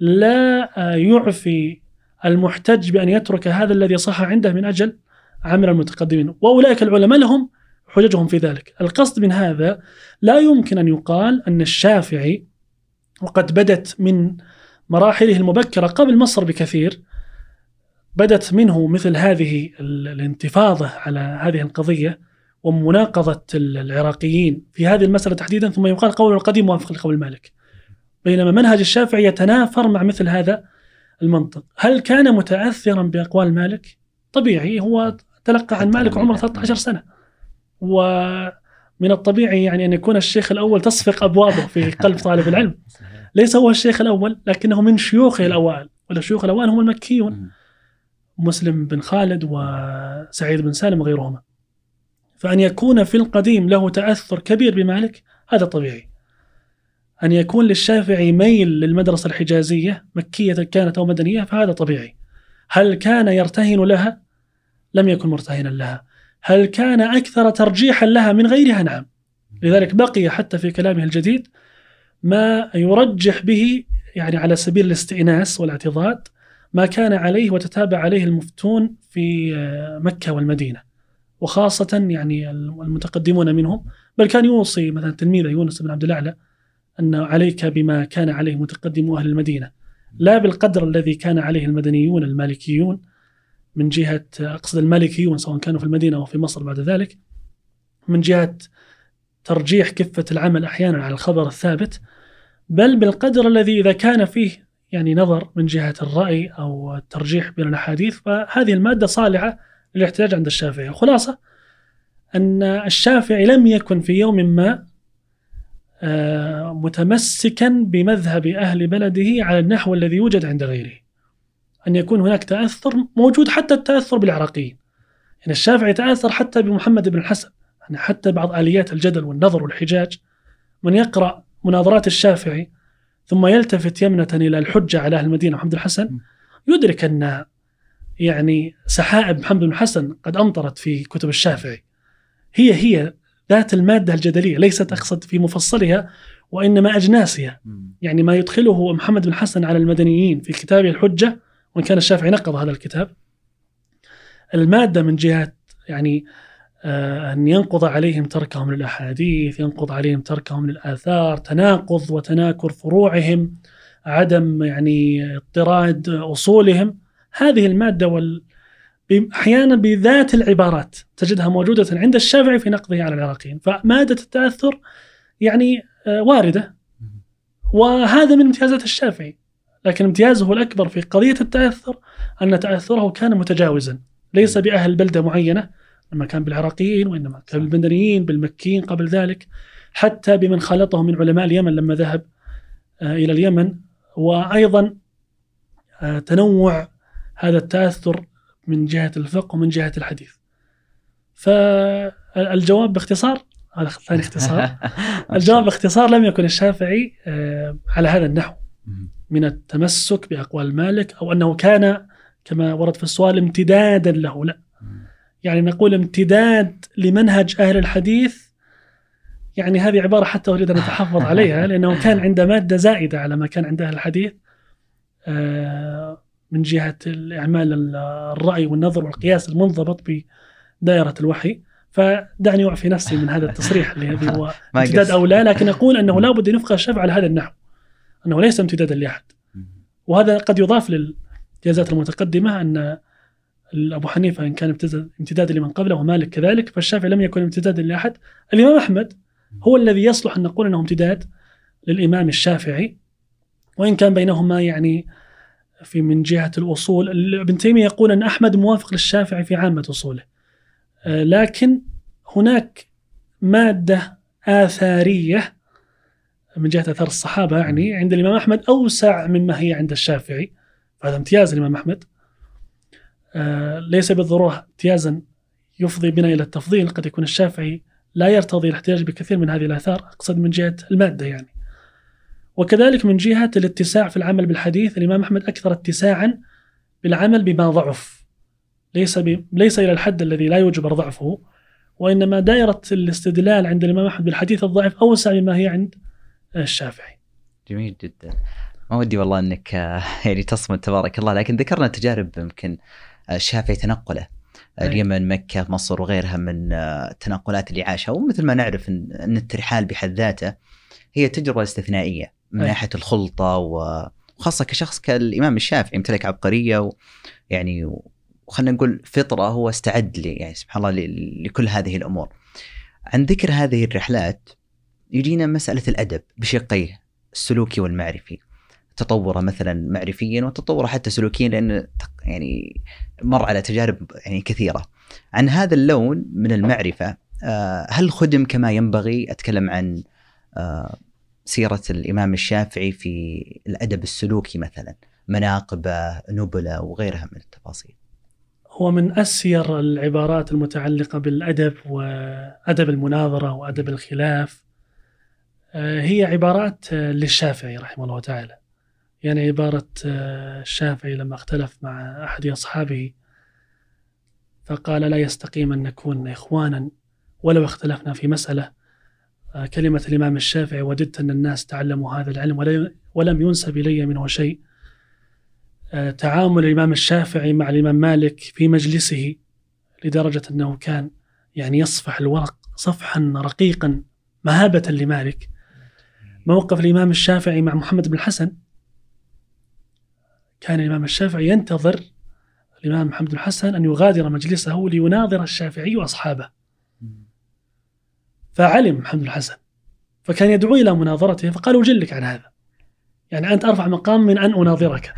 لا يعفي المحتج بأن يترك هذا الذي صح عنده من أجل عمل المتقدمين وأولئك العلماء لهم حججهم في ذلك القصد من هذا لا يمكن أن يقال أن الشافعي وقد بدت من مراحله المبكرة قبل مصر بكثير بدت منه مثل هذه ال- الانتفاضة على هذه القضية ومناقضة ال- العراقيين في هذه المسألة تحديدا ثم يقال قول القديم موافق لقول مالك بينما منهج الشافعي يتنافر مع مثل هذا المنطق هل كان متأثرا بأقوال مالك؟ طبيعي هو تلقى عن مالك عمره يكن. 13 سنة ومن الطبيعي يعني أن يكون الشيخ الأول تصفق أبوابه في قلب طالب العلم. ليس هو الشيخ الأول لكنه من شيوخه الأوائل والشيوخ الأوائل هم المكيون. مسلم بن خالد وسعيد بن سالم وغيرهما. فأن يكون في القديم له تأثر كبير بمالك هذا طبيعي. أن يكون للشافعي ميل للمدرسة الحجازية مكية كانت أو مدنية فهذا طبيعي. هل كان يرتهن لها؟ لم يكن مرتهنا لها. هل كان أكثر ترجيحا لها من غيرها؟ نعم. لذلك بقي حتى في كلامه الجديد ما يرجح به يعني على سبيل الاستئناس والاعتضاد ما كان عليه وتتابع عليه المفتون في آه، مكة والمدينة وخاصة يعني المتقدمون منهم. بل كان يوصي مثلا تلميذه يونس بن عبد الأعلى أن عليك بما كان عليه متقدمو أهل المدينة لا بالقدر الذي كان عليه المدنيون المالكيون من جهة أقصد المالكيون سواء كانوا في المدينة أو في مصر بعد ذلك من جهة ترجيح كفة العمل أحيانا على الخبر الثابت بل بالقدر الذي إذا كان فيه يعني نظر من جهة الرأي أو الترجيح بين الأحاديث فهذه المادة صالحة للاحتجاج عند الشافعي. الخلاصة أن الشافعي لم يكن في يوم ما آه، متمسكا بمذهب أهل بلده على النحو الذي يوجد عند غيره. أن يكون هناك تأثر موجود حتى التأثر بالعراقيين. يعني الشافعي تأثر حتى بمحمد بن الحسن. يعني حتى بعض آليات الجدل والنظر والحجاج. من يقرأ مناظرات الشافعي ثم يلتفت يمنة إلى الحجة على أهل المدينة محمد الحسن يدرك أن يعني سحائب محمد بن الحسن قد أمطرت في كتب الشافعي. هي هي ذات المادة الجدلية ليست أقصد في مفصلها وإنما أجناسها. يعني ما يدخله محمد بن الحسن على المدنيين في كتابه الحجة وإن كان الشافعي نقض هذا الكتاب المادة من جهة يعني آه، أن ينقض عليهم تركهم للأحاديث ينقض عليهم تركهم للآثار تناقض وتناكر فروعهم عدم يعني اضطراد أصولهم. هذه المادة وال أحيانا بذات العبارات تجدها موجودة عند الشافعي في نقضه على العراقيين. فمادة التأثر يعني آه، واردة. وهذا من امتيازات الشافعي. لكن امتيازه الأكبر في قضية التأثر أن تأثره كان متجاوزا ليس بأهل بلدة معينة لما كان بالعراقيين وإنما كان بالبندريين بالمكيين قبل ذلك حتى بمن خالطه من علماء اليمن لما ذهب آه، إلى اليمن. وأيضا آه، تنوع هذا التأثر من جهة الفقه ومن جهة الحديث. فالجواب باختصار هذا ثاني اختصار. الجواب باختصار لم يكن الشافعي آه، على هذا النحو. من التمسك بأقوال مالك أو أنه كان كما ورد في السؤال امتدادا له لا. يعني نقول امتداد لمنهج أهل الحديث يعني هذه عبارة حتى أريد أن أتحفظ عليها لأنه كان عند مادة زائدة على ما كان عند أهل الحديث. آه، من جهة إعمال الرأي والنظر والقياس المنضبط بدائرة الوحي. فدعني أعفي نفسي من هذا التصريح الذي هو امتداد أو لا لكن أقول أنه لا بد أن يفقه الشافعي على هذا النحو. أنه ليس امتدادا لأحد. وهذا قد يضاف للجازات المتقدمة أن أبو حنيفة إن كان امتدادا لمن قبله ومالك كذلك فالشافعي لم يكن امتدادا لأحد. الإمام أحمد هو الذي يصلح أن نقول أنه امتداد للإمام الشافعي وإن كان بينهما يعني في من جهة الأصول. ابن تيمية يقول أن أحمد موافق للشافعي في عامة أصوله. آه، لكن هناك مادة آثارية من جهة أثار الصحابة يعني عند الإمام أحمد أوسع مما هي عند الشافعي فهذا امتياز الإمام أحمد. آه، ليس بالضرورة امتيازا يفضي بنا إلى التفضيل قد يكون الشافعي لا يرتضي الاحتجاج بكثير من هذه الآثار أقصد من جهة المادة يعني. وكذلك من جهة الاتساع في العمل بالحديث الإمام أحمد أكثر اتساعا بالعمل بما ضعف. ليس ب... ليس إلى الحد الذي لا يجبر ضعفه وإنما دائرة الاستدلال عند الإمام أحمد بالحديث الضعيف أوسع مما هي عند الشافعي. جميل جدا. ما ودي والله إنك يعني تصمد تبارك الله لكن ذكرنا تجارب يمكن الشافعي تنقله. اليمن مكة مصر وغيرها من التنقلات اللي عاشها. ومثل ما نعرف أن الترحال بحد ذاته هي تجربة استثنائية من أي. ناحية الخلطة وخاصة كشخص كالإمام الشافعي يمتلك عبقرية ويعني وخلينا نقول فطرة هو استعد لي يعني سبحان الله لكل هذه الأمور. عن ذكر هذه الرحلات يجينا مسألة الأدب بشقيه السلوكي والمعرفي. تطوره مثلا معرفيا وتطوره حتى سلوكيا لأن يعني مر على تجارب يعني كثيرة. عن هذا اللون من المعرفة آه، هل خدم كما ينبغي؟ أتكلم عن آه، سيرة الإمام الشافعي في الأدب السلوكي مثلا مناقبة نبلة وغيرها من التفاصيل هو من أسير العبارات المتعلقة بالأدب وأدب المناظرة وأدب الخلاف هي عبارات آه، للشافعي رحمه الله تعالى. يعني عبارة آه، الشافعي لما اختلف مع أحد أصحابه فقال لا يستقيم أن نكون إخوانا ولو اختلفنا في مسألة. آه، كلمة الإمام الشافعي وددت أن الناس تعلموا هذا العلم ولم ينسب إلي منه شيء. آه، تعامل الإمام الشافعي مع الإمام مالك في مجلسه لدرجة أنه كان يعني يصفح الورق صفحا رقيقا مهابة لمالك. موقف الإمام الشافعي مع محمد بن الحسن. كان الإمام الشافعي ينتظر الإمام محمد بن الحسن أن يغادر مجلسه ليناظر الشافعي وأصحابه. فعلم محمد بن الحسن. فكان يدعو إلى مناظرته فقال أجلك عن هذا. يعني أنت أرفع مقام من أن أناظرك.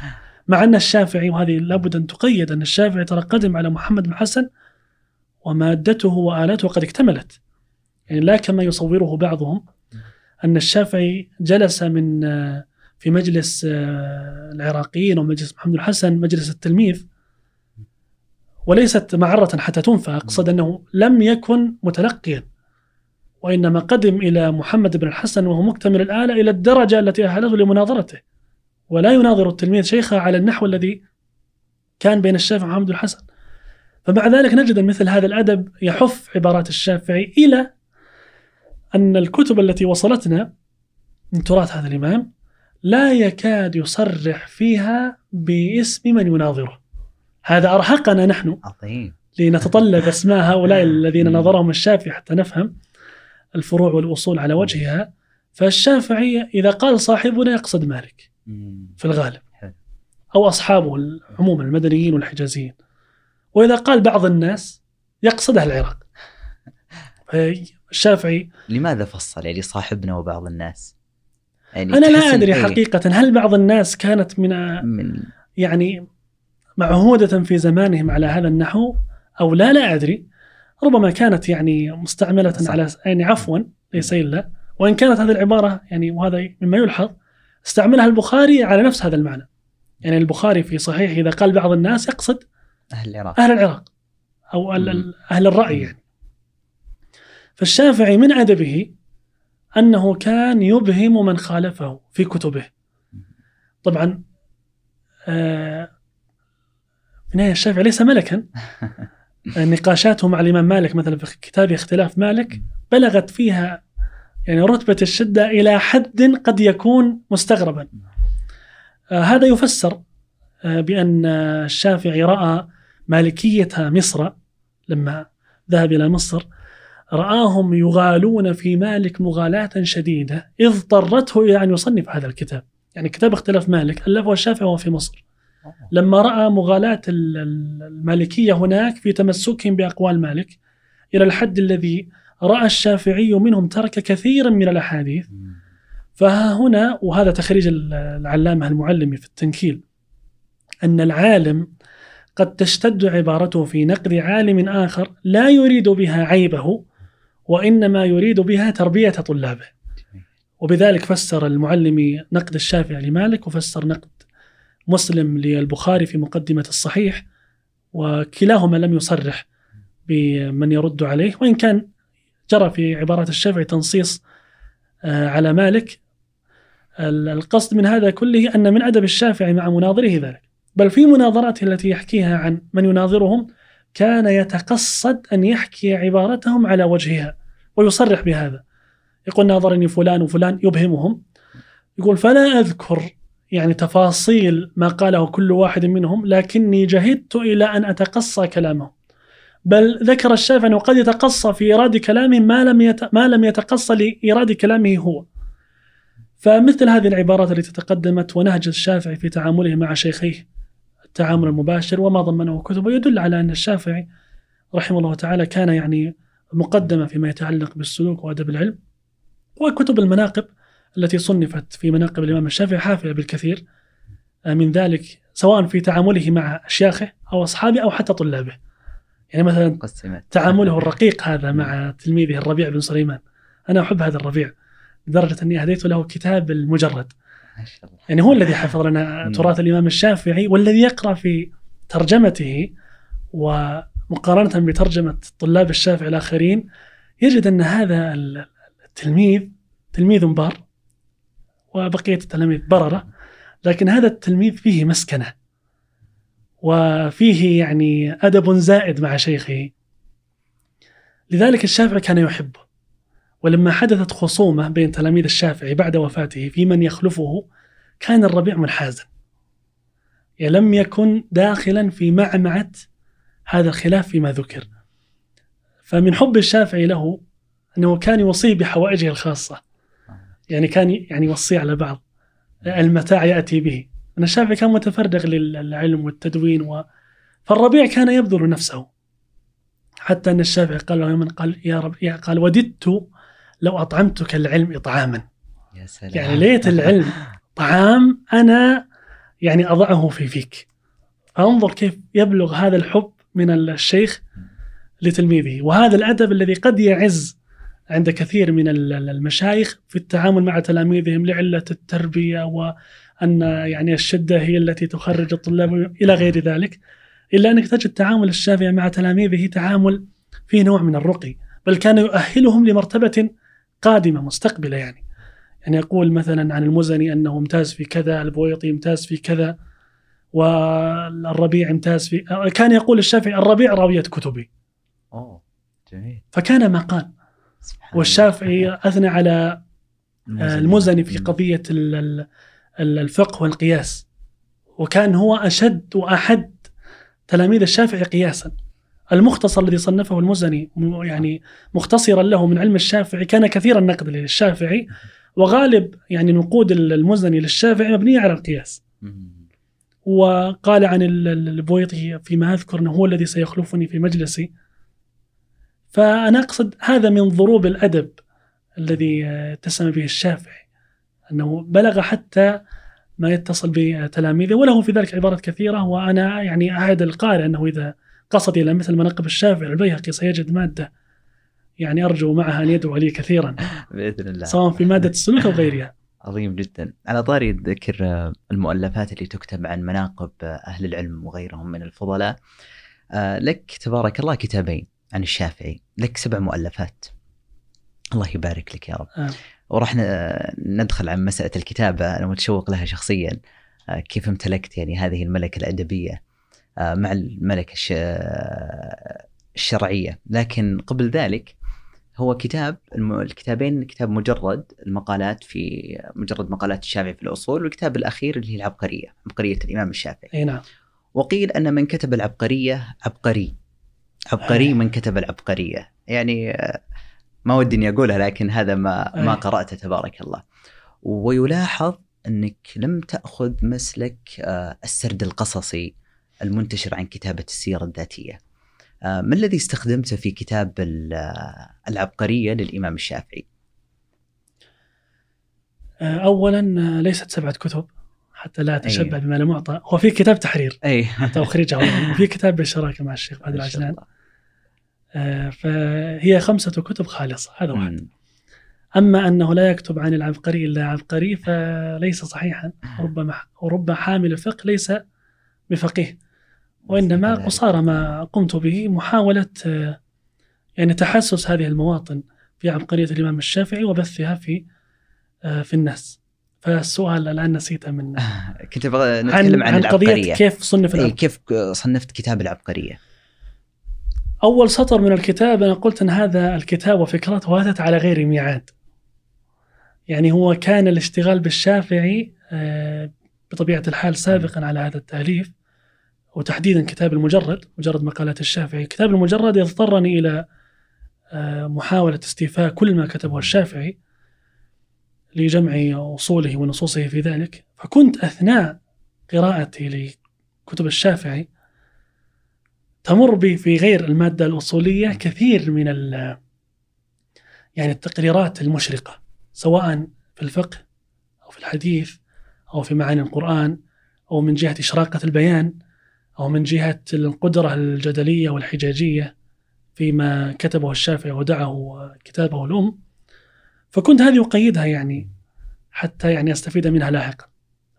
مع أن الشافعي وهذه لابد أن تقيد أن الشافعي ترى قدم على محمد بن الحسن ومادته وآلاته قد اكتملت. يعني لا كما يصوره بعضهم. أن الشافعي جلس من آه، في مجلس آه، العراقيين ومجلس محمد الحسن مجلس التلميذ وليست معرة حتى تنفى أقصد أنه لم يكن متلقيا وإنما قدم إلى محمد بن الحسن وهو مكتمل الآلة إلى الدرجة التي أهلته لمناظرته. ولا يناظر التلميذ شيخه على النحو الذي كان بين الشافعي ومحمد الحسن. فمع ذلك نجد مثل هذا الأدب يحف عبارات الشافعي إلى أن الكتب التي وصلتنا من تراث هذا الإمام لا يكاد يصرح فيها باسم من يناظره. هذا أرهقنا نحن عظيم. لنتطلب أسماء هؤلاء الذين نظرهم الشافعي حتى نفهم الفروع والأصول على وجهها. فالشافعي إذا قال صاحبنا يقصد مالك. في الغالب. حلو. أو اصحابه عموما المدنيين والحجازيين. وإذا قال بعض الناس يقصد أهل العراق. الشافعي. لماذا فصل يعني صاحبنا وبعض الناس؟ يعني أنا لا أدري إيه؟ حقيقة. هل بعض الناس كانت من من يعني معهودة في زمانهم على هذا النحو أو لا؟ لا أدري. ربما كانت يعني مستعملة صح. على يعني عفوا ليس إلا. وإن كانت هذه العبارة يعني وهذا مما يلحظ استعملها البخاري على نفس هذا المعنى. يعني البخاري في صحيح إذا قال بعض الناس يقصد أهل العراق. أهل العراق أو ال- مم. ال- أهل الرأي مم. يعني. فالشافعي من أدبه أنه كان يبهم من خالفه في كتبه. طبعا آه، في النهاية الشافعي ليس ملكا. نقاشاته مع الإمام مالك مثلا في كتاب اختلاف مالك بلغت فيها يعني رتبة الشدة إلى حد قد يكون مستغربا. آه، هذا يفسر آه، بأن آه، الشافعي رأى مالكية مصر لما ذهب إلى مصر رآهم يغالون في مالك مغالاة شديدة إذ اضطرته إلى أن يصنف هذا الكتاب. يعني كتاب اختلاف مالك ألفه الشافعي وهو في مصر. لما رأى مغالاة ال- ال- المالكية هناك في تمسكهم بأقوال مالك إلى الحد الذي رأى الشافعي منهم ترك كثيرا من الأحاديث. فها هنا وهذا تخريج ال- العلامة المعلمي في التنكيل أن العالم قد تشتد عبارته في نقد عالم آخر لا يريد بها عيبه وإنما يريد بها تربية طلابه. وبذلك فسر المعلمي نقد الشافعي لمالك وفسر نقد مسلم للبخاري في مقدمة الصحيح وكلاهما لم يصرح بمن يرد عليه. وإن كان جرى في عبارة الشافعي تنصيص آه، على مالك ال- القصد من هذا كله أن من أدب الشافعي مع مناظره ذلك. بل في مناظراته التي يحكيها عن من يناظرهم كان يتقصد أن يحكي عبارتهم على وجهها. ويصرح بهذا. يقول ناظرني فلان وفلان يبهمهم. يقول فلا أذكر يعني تفاصيل ما قاله كل واحد منهم لكني جهدت إلى أن أتقصى كلامهم. بل ذكر الشافعي أنه قد يتقصى في إيراد كلامه ما لم يت... ما لم يتقصى لإيراد كلامه هو. فمثل هذه العبارات التي تقدمت ونهج الشافعي في تعامله مع شيخيه التعامل المباشر وما ضمنه كتبه يدل على أن الشافعي رحمه الله تعالى كان يعني مقدمة فيما يتعلق بالسلوك وأدب العلم وكتب المناقب التي صنفت في مناقب الإمام الشافعي حافلة بالكثير من ذلك سواء في تعامله مع أشياخه أو أصحابه أو حتى طلابه. يعني مثلا قسمت. تعامله الرقيق هذا مع تلميذه الربيع بن سليمان. أنا أحب هذا الربيع لدرجة أني أهديت له كتاب المجرد. يعني هو الذي حفظ لنا مم. تراث الإمام الشافعي والذي يقرأ في ترجمته ومقارنة بترجمة طلاب الشافعي الآخرين يجد أن هذا التلميذ تلميذ بار وبقية التلاميذ بررة لكن هذا التلميذ فيه مسكنة وفيه يعني أدب زائد مع شيخه. لذلك الشافعي كان يحبه ولما حدثت خصومة بين تلاميذ الشافعي بعد وفاته في من يخلفه كان الربيع منحازا يعني لم يكن داخلا في معمعة هذا الخلاف فيما ذكر. فمن حب الشافعي له أنه كان يوصيه بحوائجه الخاصة. يعني كان يعني يوصيه على بعض. المتاع يأتي به. أن الشافعي كان متفرغ للعلم والتدوين و... فالربيع كان يبذل نفسه. حتى أن الشافعي قال له يوما قال يا رب يا قال وددت لو أطعمتك العلم إطعاما. يا سلام. يعني ليت العلم طعام أنا يعني أضعه في فيك. فانظر كيف يبلغ هذا الحب من الشيخ لتلميذه. وهذا الأدب الذي قد يعز عند كثير من المشايخ في التعامل مع تلاميذهم لعلة التربية وأن يعني الشدة هي التي تخرج الطلاب إلى غير ذلك. إلا أنك تجد تعامل الشافعي مع تلاميذه تعامل فيه نوع من الرقي بل كان يؤهلهم لمرتبة قادمة مستقبلة يعني. يعني يقول مثلا عن المزني أنه ممتاز في كذا البويطي ممتاز في كذا والربيع ممتاز في كان يقول الشافعي الربيع راوية كتبي. أوه جميل. فكان ما قال. والشافعي. أثنى على المزني في. قضية ال- ال- ال- الفقه والقياس. وكان هو أشد وأحد تلاميذ الشافعي قياسا. المختصر الذي صنفه المزني يعني مختصرا له من علم الشافعي كان كثير النقد للشافعي. وغالب يعني نقود المزني للشافعي مبنية على القياس. وقال عن ال- ال- البويطي فيما أذكر أنه هو الذي سيخلفني في مجلسي. فأنا أقصد هذا من ضروب الأدب الذي آه، اتسم به الشافعي أنه بلغ حتى ما يتصل بتلاميذه وله في ذلك عبارات كثيرة وأنا يعني أعد القارئ أنه إذا قصد إلى مثل مناقب الشافعي البيهقي سيجد مادة يعني أرجو معها أن يدعو لي كثيرا بإذن الله. سواء في مادة السلوك أو غيرها. عظيم جدا. على طاري ذكر آه، المؤلفات اللي تكتب عن مناقب آه، أهل العلم وغيرهم من الفضلاء آه، لك تبارك الله كتابين عن الشافعي لك سبع مؤلفات. الله يبارك لك يا رب. آه. وراح ندخل عن مسألة الكتابة. أنا متشوق لها شخصيا. كيف امتلكت يعني هذه الملكة الأدبية مع الملكة الش- الشرعية. لكن قبل ذلك هو كتاب الم- الكتابين كتاب مجرد المقالات في مجرد مقالات الشافعي في الأصول والكتاب الأخير اللي هي العبقرية عبقرية الإمام الشافعي. أي نعم. وقيل أن من كتب العبقرية عبقري. عبقري. من كتب العبقرية. يعني ما ودي إني أقولها لكن هذا ما ما. قرأته تبارك الله. ويلاحظ أنك لم تأخذ مسلك آه، السرد القصصي المنتشر عن كتابة السيرة الذاتية. ما الذي استخدمته في كتاب ال- آه، العبقرية للإمام الشافعي؟ آه، اولا آه، ليست سبعة كتب حتى لا اتشبع بما لم يعطى هو في كتاب تحرير. أي. حتى أخرجه. أيضاً، وفي كتاب بالشراكة مع الشيخ فهد العجلان. آه، فهي خمسة كتب خالصة هذا واحد. مم. أما أنه لا يكتب عن العبقري إلا عبقري فليس صحيحا. ربما ورب حامل فقه ليس بفقيه. وإنما كذلك. قصارى ما قمت به محاولة آه، يعني تحسس هذه المواطن في عبقريه الإمام الشافعي وبثها في آه، في الناس. فالسؤال الآن نسيته من كنت أبغى نتكلم عن, عن قضية العبقرية. كيف صنف إيه العبقري كيف صنفت كتاب العبقرية؟ أول سطر من الكتاب أنا قلت أن هذا الكتاب وفكرته أتت على غير ميعاد. يعني هو كان الاشتغال بالشافعي آه، بطبيعة الحال سابقا على هذا التأليف. وتحديدا كتاب المجرد مجرد مقالات الشافعي. كتاب المجرد يضطرني إلى آه، محاولة استيفاء كل ما كتبه الشافعي لجمع أصوله ونصوصه في ذلك. فكنت أثناء قراءتي لكتب الشافعي تمر بي في غير المادة الأصولية كثير من يعني التقريرات المشرقة سواء في الفقه أو في الحديث أو في معاني القرآن أو من جهة إشراقة البيان. أو من جهة القدرة الجدلية والحجاجية فيما كتبه الشافعي ودعه كتابه الأم. فكنت هذه أقيدها يعني حتى يعني أستفيد منها لاحقا.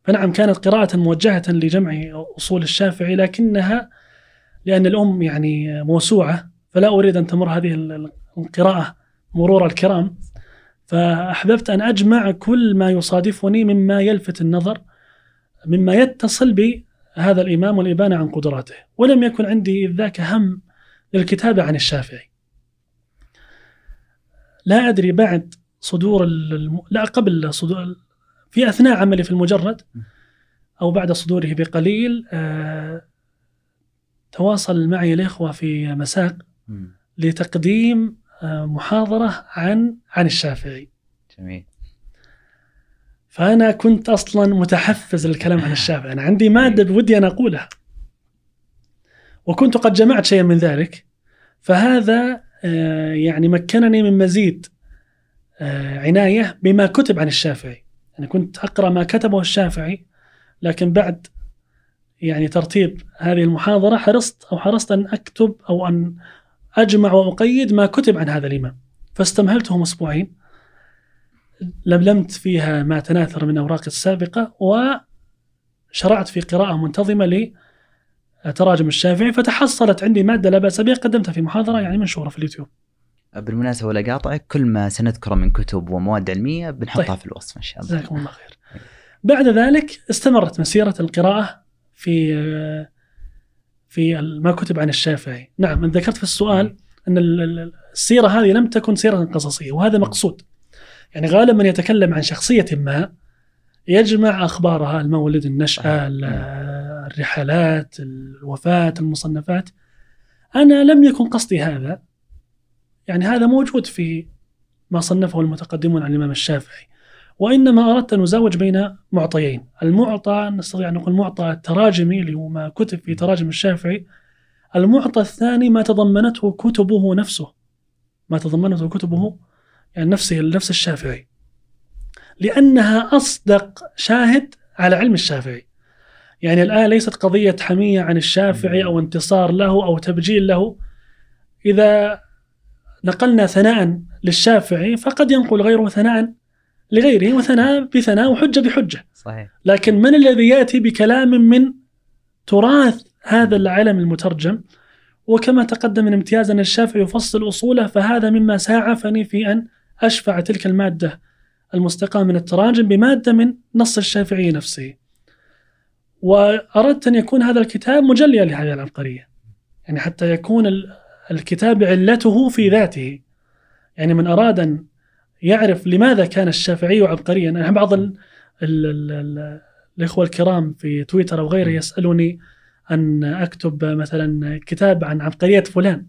فنعم كانت قراءة موجهة لجمع أصول الشافعي لكنها لأن الأم يعني موسوعة فلا أريد أن تمر هذه القراءة مرور الكرام. فأحببت أن أجمع كل ما يصادفني مما يلفت النظر مما يتصل هذا الإمام والإبانة عن قدراته. ولم يكن عندي إذ ذاك هم للكتابة عن الشافعي. لا أدري بعد صدور الم... لا قبل صدور في أثناء عملي في المجرد أو بعد صدوره بقليل آه... تواصل معي الإخوة في مساق. لتقديم آه، محاضرة عن عن الشافعي. جميل. فأنا كنت أصلا متحفز للكلام عن الشافعي أنا عندي مادة بودي أن أقولها. وكنت قد جمعت شيئا من ذلك. فهذا آه، يعني مكنني من مزيد آه، عناية بما كتب عن الشافعي. أنا كنت أقرأ ما كتبه الشافعي لكن بعد يعني ترتيب هذه المحاضرة حرصت أو حرصت أن أكتب أو أن أجمع وأقيد ما كتب عن هذا الإمام. فاستمهلتهم أسبوعين لملمت فيها ما تناثر من أوراق السابقة وشرعت في قراءة منتظمة لتراجم الشافعي فتحصلت عندي مادة لا بأس بها قدمتها في محاضرة يعني منشورة في اليوتيوب. بالمناسبة ولا قاطعك كل ما سنذكره من كتب ومواد علمية بنحطها طيب. في الوصف إن شاء الله. جزاكم الله خير. بعد ذلك استمرت مسيرة القراءة في في ما كتب عن الشافعي. نعم أنا ذكرت في السؤال أن ال- ال- السيرة هذه لم تكن سيرة قصصية وهذا مقصود. يعني غالبا من يتكلم عن شخصية ما يجمع أخبارها المولد النشأة ال- الرحلات الوفاة المصنفات. أنا لم يكن قصدي هذا. يعني هذا موجود في ما صنفه المتقدمون عن الإمام الشافعي. وإنما أردت أن أزوج بين معطيين. المعطى نستطيع أن نقول معطى التراجمي اللي هو ما كتب في تراجم الشافعي. المعطى الثاني ما تضمنته كتبه نفسه. ما تضمنته كتبه يعني نفسه نفس الشافعي. لأنها أصدق شاهد على علم الشافعي. يعني الآن ليست قضية حمية عن الشافعي أو انتصار له أو تبجيل له. إذا نقلنا ثناء للشافعي فقد ينقل غيره ثناء لغيره وثناء بثناء وحجة بحجة. صحيح. لكن من الذي يأتي بكلام من تراث هذا العلم المترجم؟ وكما تقدم من امتياز أن الشافعي يفصل أصوله فهذا مما ساعفني في أن أشفع تلك المادة المستقاة من التراجم بمادة من نص الشافعي نفسه. وأردت أن يكون هذا الكتاب مجليا لهذه العبقرية. يعني حتى يكون ال- الكتاب علته في ذاته. يعني من أراد أن يعرف لماذا كان الشافعي عبقريا. أنا بعض ال ال ال ال الإخوة الكرام في تويتر أو غيره يسألوني أن أكتب مثلا كتاب عن عبقرية فلان.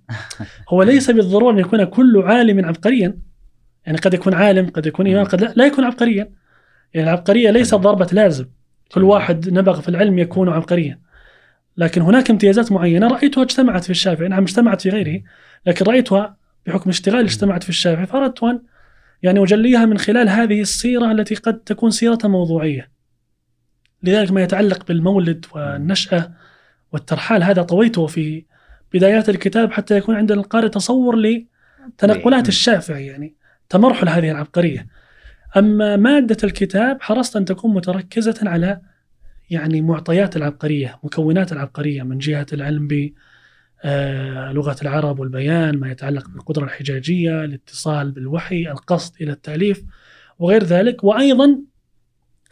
هو ليس بالضرورة أن يكون كل عالم عبقريا. يعني قد يكون عالم قد يكون إمام قد لا, لا يكون عبقريا. يعني العبقرية ليست ضربة لازم. كل واحد نبغ في العلم يكون عبقريا. لكن هناك امتيازات معينة رأيتها اجتمعت في الشافعي. نعم اجتمعت في غيره لكن رأيتها بحكم اشتغال اجتمعت في الشافعي. فأردت أن يعني أجليها من خلال هذه السيرة التي قد تكون سيرة موضوعية. لذلك ما يتعلق بالمولد والنشأة والترحال هذا طويته في بدايات الكتاب حتى يكون عند القارئ تصور لتنقلات الشافعي يعني. تمرحل هذه العبقرية. أما مادة الكتاب حرصت أن تكون متركزة على يعني معطيات العبقرية مكونات العبقرية من جهة العلم ب آه، لغة العرب والبيان ما يتعلق بالقدرة الحجاجية الاتصال بالوحي القصد إلى التأليف وغير ذلك وأيضا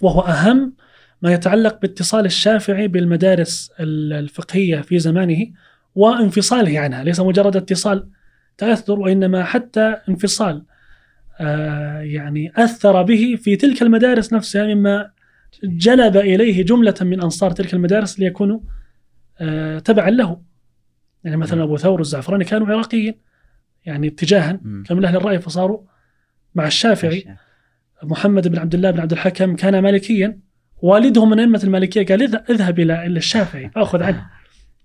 وهو أهم ما يتعلق باتصال الشافعي بالمدارس الفقهية في زمانه وانفصاله عنها. ليس مجرد اتصال تأثر وإنما حتى انفصال. يعني أثر به في تلك المدارس نفسها مما جلب إليه جملة من أنصار تلك المدارس ليكونوا آه، تبعا له. يعني مثلا أبو ثور الزعفراني كانوا عراقيين يعني اتجاها. كانوا من أهل الرأي فصاروا مع الشافعي. محمد بن عبد الله بن عبد الحكم كان مالكيا. والده من أئمة المالكية قال اذهب- إلى الشافعي فأخذ عنه.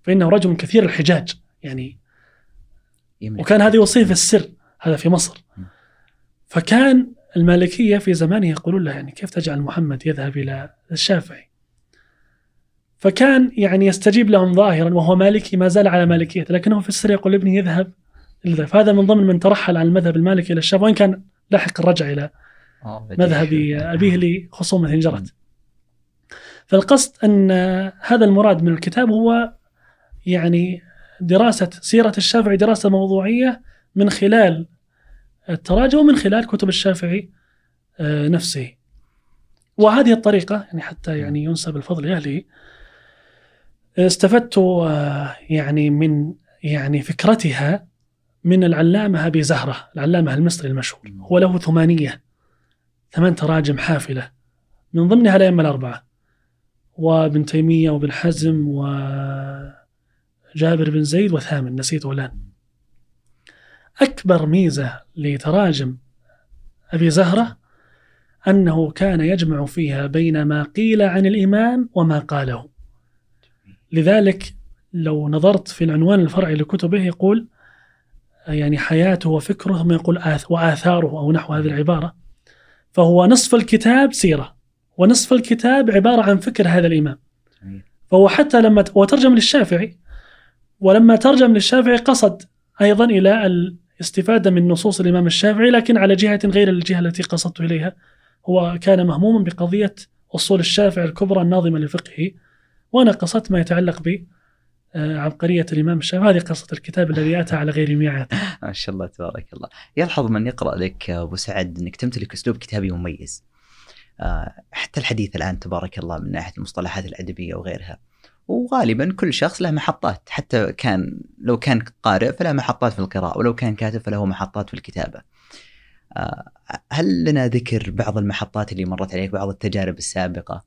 فإنه رجل كثير الحجاج يعني. وكان هذه وصية في السر هذا في مصر. فكان المالكية في زمانه يقولون له يعني كيف تجعل محمد يذهب إلى الشافعي فكان يعني يستجيب لهم ظاهرا وهو مالكي ما زال على مالكيته لكنه في السر يقول لابنه يذهب. فهذا من ضمن من ترحل عن المذهب المالكي إلى الشافعي وإن كان لاحق الرجع إلى آه،. مذهب أبيه لخصومة جرت فالقصد أن هذا المراد من الكتاب هو يعني دراسة سيرة الشافعي دراسة موضوعية من خلال التراجم ومن خلال كتب الشافعي آه، نفسه. وهذه الطريقة يعني حتى يعني ينسب الفضل لأهله استفدت آه، يعني من يعني فكرتها من العلامة أبي زهرة العلامة المصري المشهور. هو له ثمانية ثمان تراجم حافلة من ضمنها الأئمة الأربعة. وابن تيمية وابن حزم وجابر بن زيد وثامن نسيت الآن أكبر ميزة لتراجم أبي زهرة أنه كان يجمع فيها بين ما قيل عن الإمام وما قاله. لذلك لو نظرت في العنوان الفرعي لكتبه يقول يعني حياته وفكره ثم يقول آث وآثاره أو نحو هذه العبارة. فهو نصف الكتاب سيرة ونصف الكتاب عبارة عن فكر هذا الإمام. فهو حتى لما وترجم للشافعي ولما ترجم للشافعي قصد أيضا إلى الاستفادة من نصوص الإمام الشافعي لكن على جهة غير الجهة التي قصدت إليها. هو كان مهموما بقضية أصول الشافعي الكبرى الناظمة لفقهه وأنا قصدت ما يتعلق ب آه، عبقرية الإمام الشافعي. هذه قصة الكتاب الذي أتى على غير ميعاد. ما شاء الله تبارك الله. يلحظ من يقرأ لك أبو سعد أنك تمتلك أسلوب كتابي مميز. آه، حتى الحديث الآن تبارك الله من ناحية المصطلحات الأدبية وغيرها. وغالبا كل شخص له محطات حتى كان لو كان قارئ فله محطات في القراءة ولو كان كاتب فله محطات في الكتابة. آه، هل لنا ذكر بعض المحطات اللي مرت عليك بعض التجارب السابقة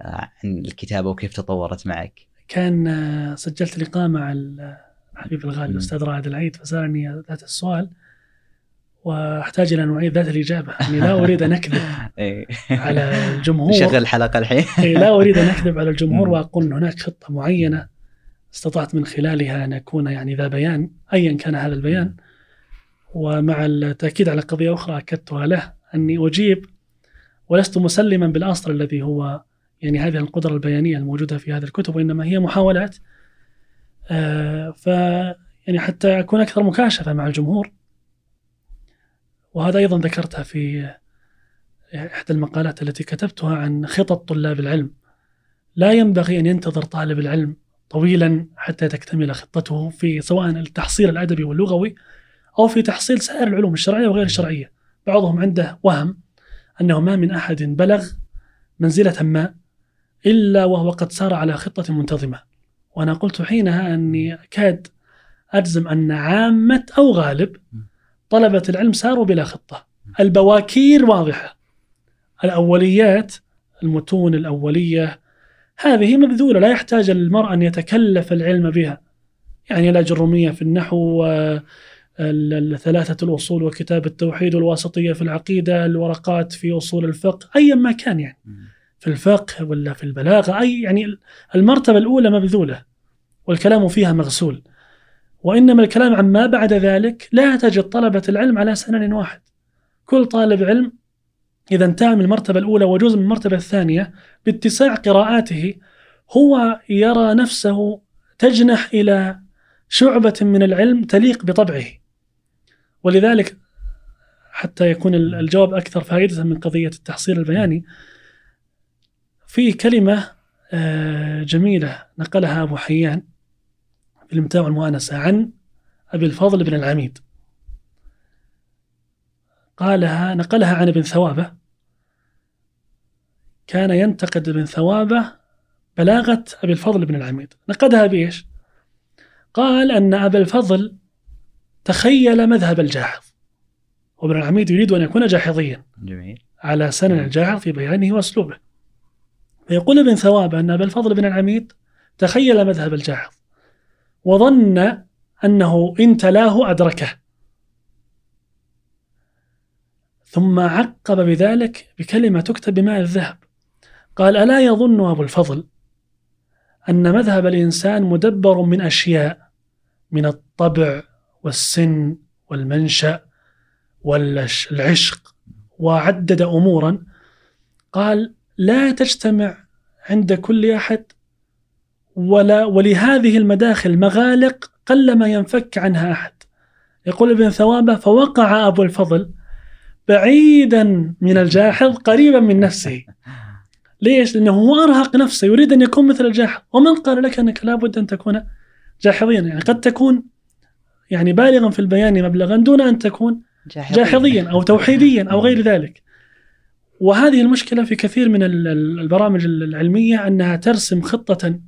عن الكتابة وكيف تطورت معك؟ كان آه، سجلت لقاء مع الحبيب الغالي الأستاذ رائد العيد فسألني ذات السؤال. وأحتاج إلى ان اعيد ذات الإجابة. يعني لا أريد أن أكذب إيه. على الجمهور. نشغل الحلقة الحين. إيه، لا أريد أن أكذب على الجمهور وأقول إن هناك خطة معينة استطعت من خلالها أن أكون يعني ذا بيان ايا كان هذا البيان. ومع التأكيد على قضية أخرى أكدتها له أني أجيب ولست مسلما بالأصل الذي هو يعني هذه القدرة البيانية الموجودة في هذه الكتب وإنما هي محاولات. آه، ف يعني حتى أكون أكثر مكاشفة مع الجمهور. وهذا أيضا ذكرتها في إحدى المقالات التي كتبتها عن خطط طلاب العلم. لا ينبغي أن ينتظر طالب العلم طويلا حتى تكتمل خطته في سواء التحصيل الأدبي واللغوي أو في تحصيل سائر العلوم الشرعية وغير الشرعية. بعضهم عنده وهم أنه ما من أحد بلغ منزلة ما إلا وهو قد سار على خطة منتظمة. وأنا قلت حينها أني أكاد أجزم أن عامة أو غالب طلبة العلم ساروا بلا خطة. البواكير واضحة. الأوليات المتون الأولية هذه مبذولة. لا يحتاج المرء أن يتكلف العلم بها. يعني الأجرمية في النحو الثلاثة الأصول وكتاب التوحيد والواسطية في العقيدة الورقات في أصول الفقه أيا ما كان يعني. في الفقه ولا في البلاغة أي يعني المرتبة الأولى مبذولة والكلام فيها مغسول. وإنما الكلام عن ما بعد ذلك لا تجد طلبة العلم على سنن واحد. كل طالب علم إذا انتهى من المرتبة الأولى وجزء من المرتبة الثانية باتساع قراءاته هو يرى نفسه تجنح إلى شعبة من العلم تليق بطبعه. ولذلك حتى يكون الجواب أكثر فائدة من قضية التحصيل البياني في كلمة آه، جميلة نقلها أبو حيان. المتاع والمؤانسة عن أبي الفضل بن العميد. قالها نقلها عن ابن ثوابة. كان ينتقد ابن ثوابة بلاغة أبي الفضل بن العميد. نقدها بإيش؟ قال أن أبا الفضل تخيل مذهب الجاحظ وابن العميد يريد أن يكون جاحظيا. جميل. على سنن الجاحظ في بيانه وأسلوبه. فيقول ابن ثواب أن أبا الفضل بن العميد تخيل مذهب الجاحظ. وظن أنه إن تلاه أدركه. ثم عقب بذلك بكلمة تكتب بماء الذهب. قال ألا يظن أبو الفضل أن مذهب الإنسان مدبر من أشياء من الطبع والسن والمنشأ والعشق وعدد أمورا. قال لا تجتمع عند كل أحد ولا ولهذه المداخل مغالق قلما ينفك عنها أحد. يقول ابن ثوابه فوقع أبو الفضل بعيدا من الجاحظ قريبا من نفسه. ليش؟ لأنه هو أرهق نفسه يريد أن يكون مثل الجاحظ، ومن قال لك أنك لابد أن تكون جاحظيا، يعني قد تكون يعني بالغا في البيان مبلغا دون أن تكون جاحظيا أو توحيديا أو غير ذلك. وهذه المشكلة في كثير من البرامج العلمية أنها ترسم خطة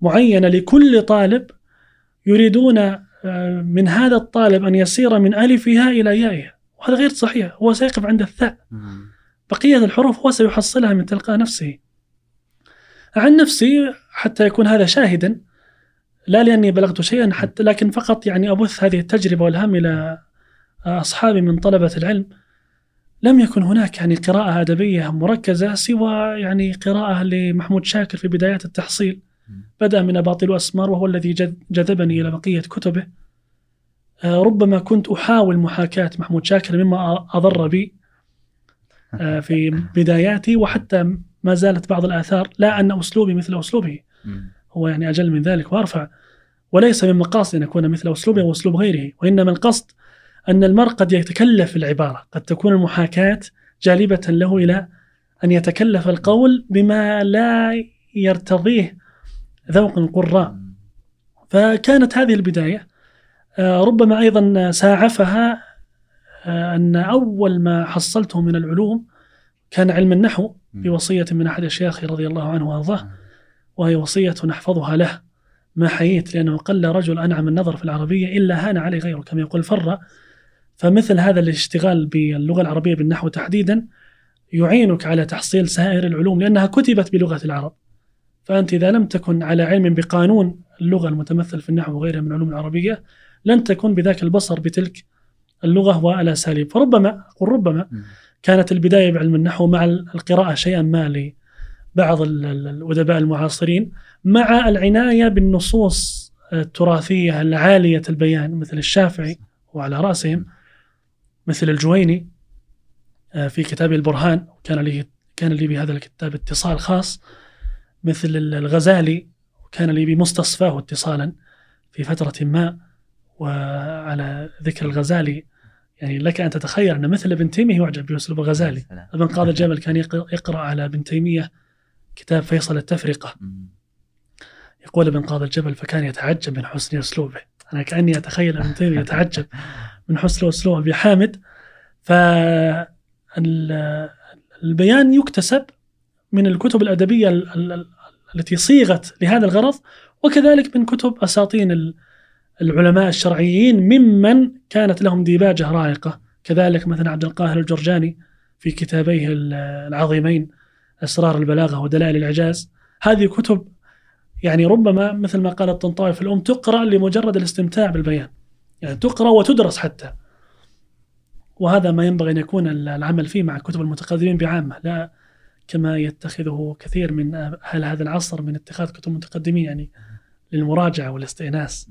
معينة لكل طالب يريدون آه، من هذا الطالب أن يسير من ألفها إلى يائها. وهذا غير صحيح. هو سيقف عند الثاء. بقية الحروف هو سيحصلها من تلقاء نفسه. عن نفسي حتى يكون هذا شاهدا لا لأني بلغت شيئا حتى لكن فقط يعني أبث هذه التجربة والهم إلى أصحابي من طلبة العلم. لم يكن هناك يعني قراءة أدبية مركزة سوى يعني قراءة لمحمود شاكر في بدايات التحصيل. بدأ من أباطيل وأسمار وهو الذي جذبني إلى بقية كتبه. آه، ربما كنت أحاول محاكاة محمود شاكر مما أضر بي آه، في بداياتي وحتى ما زالت بعض الآثار لا أن أسلوبي مثل أسلوبه. هو يعني أجل من ذلك وأرفع. وليس من مقاصد أن أكون مثل أسلوبه أو أسلوب غيره وإنما القصد أن المرء قد يتكلف العبارة قد تكون المحاكاة جالبة له إلى أن يتكلف القول بما لا يرتضيه ذوق القراء. فكانت هذه البداية. آه، ربما أيضا ساعفها آه، أن أول ما حصلته من العلوم كان علم النحو بوصية من أحد أشياخي رضي الله عنه وأرضاه وهي وصية نحفظها له. ما حييت لأنه قل رجل أنعم النظر في العربية إلا هان عليه غيره كما يقول فرة فمثل هذا الاشتغال باللغة العربية بالنحو تحديدا يعينك على تحصيل سائر العلوم لأنها كتبت بلغة العرب. فأنت إذا لم تكن على علم بقانون اللغة المتمثل في النحو وغيرها من العلوم العربية لن تكن بذاك البصر بتلك اللغة والأساليب فربما قل ربما كانت البداية بعلم النحو مع القراءة شيئا ما لبعض الأدباء المعاصرين مع العناية بالنصوص التراثية العالية البيان مثل الشافعي وعلى رأسهم مثل الجويني آه، في كتاب البرهان كان لي كان لي بهذا الكتاب اتصال خاص. مثل الغزالي كان لي بمستصفاه اتصالا في فترة ما وعلى ذكر الغزالي يعني لك أن تتخيل أن مثل ابن تيمية يعجب بأسلوب الغزالي أبن قاضي الجبل كان يقرأ على ابن تيمية كتاب فيصل التفرقة. يقول ابن قاضي الجبل فكان يتعجب من حسن أسلوبه. أنا كأني أتخيل ابن تيمية يتعجب من حسن أسلوب أبي حامد فالبيان يكتسب من الكتب الأدبية التي صيغت لهذا الغرض وكذلك من كتب أساطين العلماء الشرعيين ممن كانت لهم ديباجة رائقة. كذلك مثلا عبد القاهر الجرجاني في كتابيه العظيمين أسرار البلاغة ودلائل الإعجاز. هذه كتب يعني ربما مثل ما قال الطنطاوي في الأم تقرأ لمجرد الاستمتاع بالبيان. يعني تقرأ وتدرس حتى. وهذا ما ينبغي أن يكون العمل فيه مع كتب المتقدمين بعامة. لا كما يتخذه كثير من أهل هذا العصر من اتخاذ كتب المتقدمين يعني للمراجعة والاستئناس.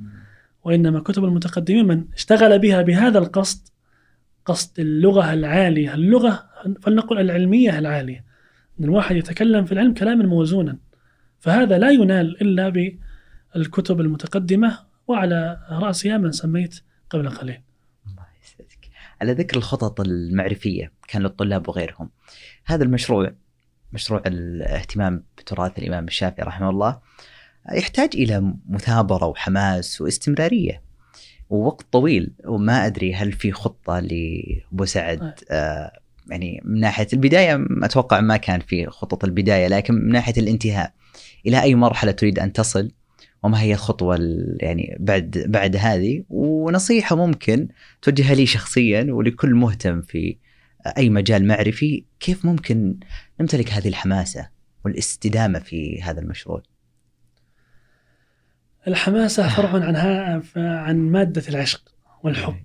وإنما كتب المتقدمين من اشتغل بها بهذا القصد قصد اللغة العالية اللغة فلنقل العلمية العالية. أن الواحد يتكلم في العلم كلاما موزونا. فهذا لا ينال إلا بالكتب المتقدمة وعلى رأسها من سميت قبل قليل. على ذكر الخطط المعرفية كان للطلاب وغيرهم هذا المشروع مشروع الاهتمام بتراث الإمام الشافعي رحمه الله يحتاج إلى مثابرة وحماس واستمرارية ووقت طويل. وما أدري هل في خطة لأبو سعد. آه يعني من ناحية البداية أتوقع ما كان في خطط البداية لكن من ناحية الانتهاء إلى أي مرحلة تريد أن تصل؟ وما هي الخطوة يعني بعد بعد هذه؟ ونصيحة ممكن توجهها لي شخصيا ولكل مهتم في أي مجال معرفي كيف ممكن نمتلك هذه الحماسة والاستدامة في هذا المشروع؟ الحماسة فرع عنها عن مادة العشق والحب.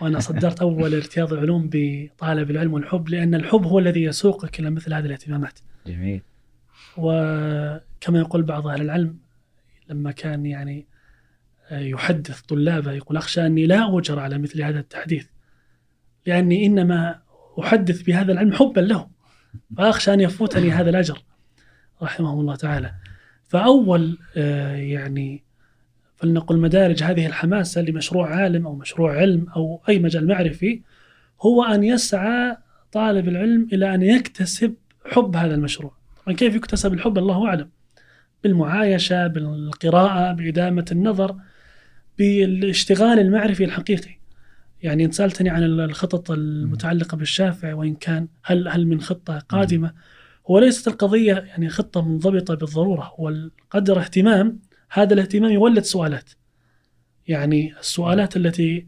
وأنا صدرت أول ارتياض العلوم بطالب العلم والحب لأن الحب هو الذي يسوقك إلى مثل هذه الاهتمامات. جميل. وكما يقول بعض أهل العلم لما كان يعني يحدث طلابه يقول أخشى أني لا أجر على مثل هذا التحديث لأني إنما أحدث بهذا العلم حبا له فأخشى أن يفوتني هذا الأجر. رحمه الله تعالى. فأول آه، يعني فلنقل مدارج هذه الحماسة لمشروع عالم أو مشروع علم أو أي مجال معرفي هو أن يسعى طالب العلم إلى أن يكتسب حب هذا المشروع. طبعا كيف يكتسب الحب؟ الله أعلم. بالمعايشة بالقراءة بإدامة النظر بالاشتغال المعرفي الحقيقي. يعني انت سألتني عن الخطط المتعلقة بالشافعي وإن كان هل هل من خطة قادمة؟ هو ليست القضية يعني خطة منضبطة بالضرورة هو قدر اهتمام هذا الاهتمام يولد سؤالات. يعني السؤالات التي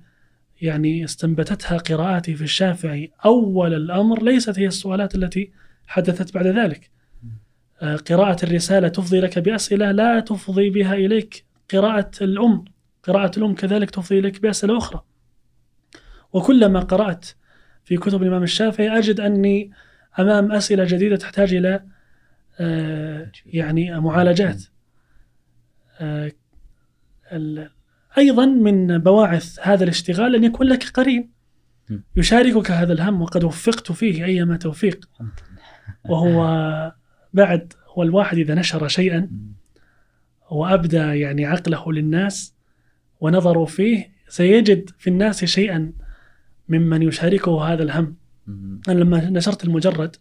يعني استنبتتها قراءاتي في الشافعي أول الأمر ليست هي السؤالات التي حدثت بعد ذلك. آه، قراءة الرسالة تفضي لك بأسئلة لا تفضي بها إليك. قراءة الأم قراءة الأم كذلك تفضي إليك بأسئلة أخرى. وكلما قرأت في كتب الإمام الشافعي أجد أني أمام أسئلة جديدة تحتاج إلى آه، يعني معالجات. آه، أيضا من بواعث هذا الاشتغال أن يكون لك قرين. يشاركك هذا الهم وقد وفقت فيه أيما توفيق. وهو بعد هو الواحد إذا نشر شيئا وأبدى يعني عقله للناس ونظروا فيه سيجد في الناس شيئا ممن يشاركه هذا الهم. أنا لما نشرت المجرد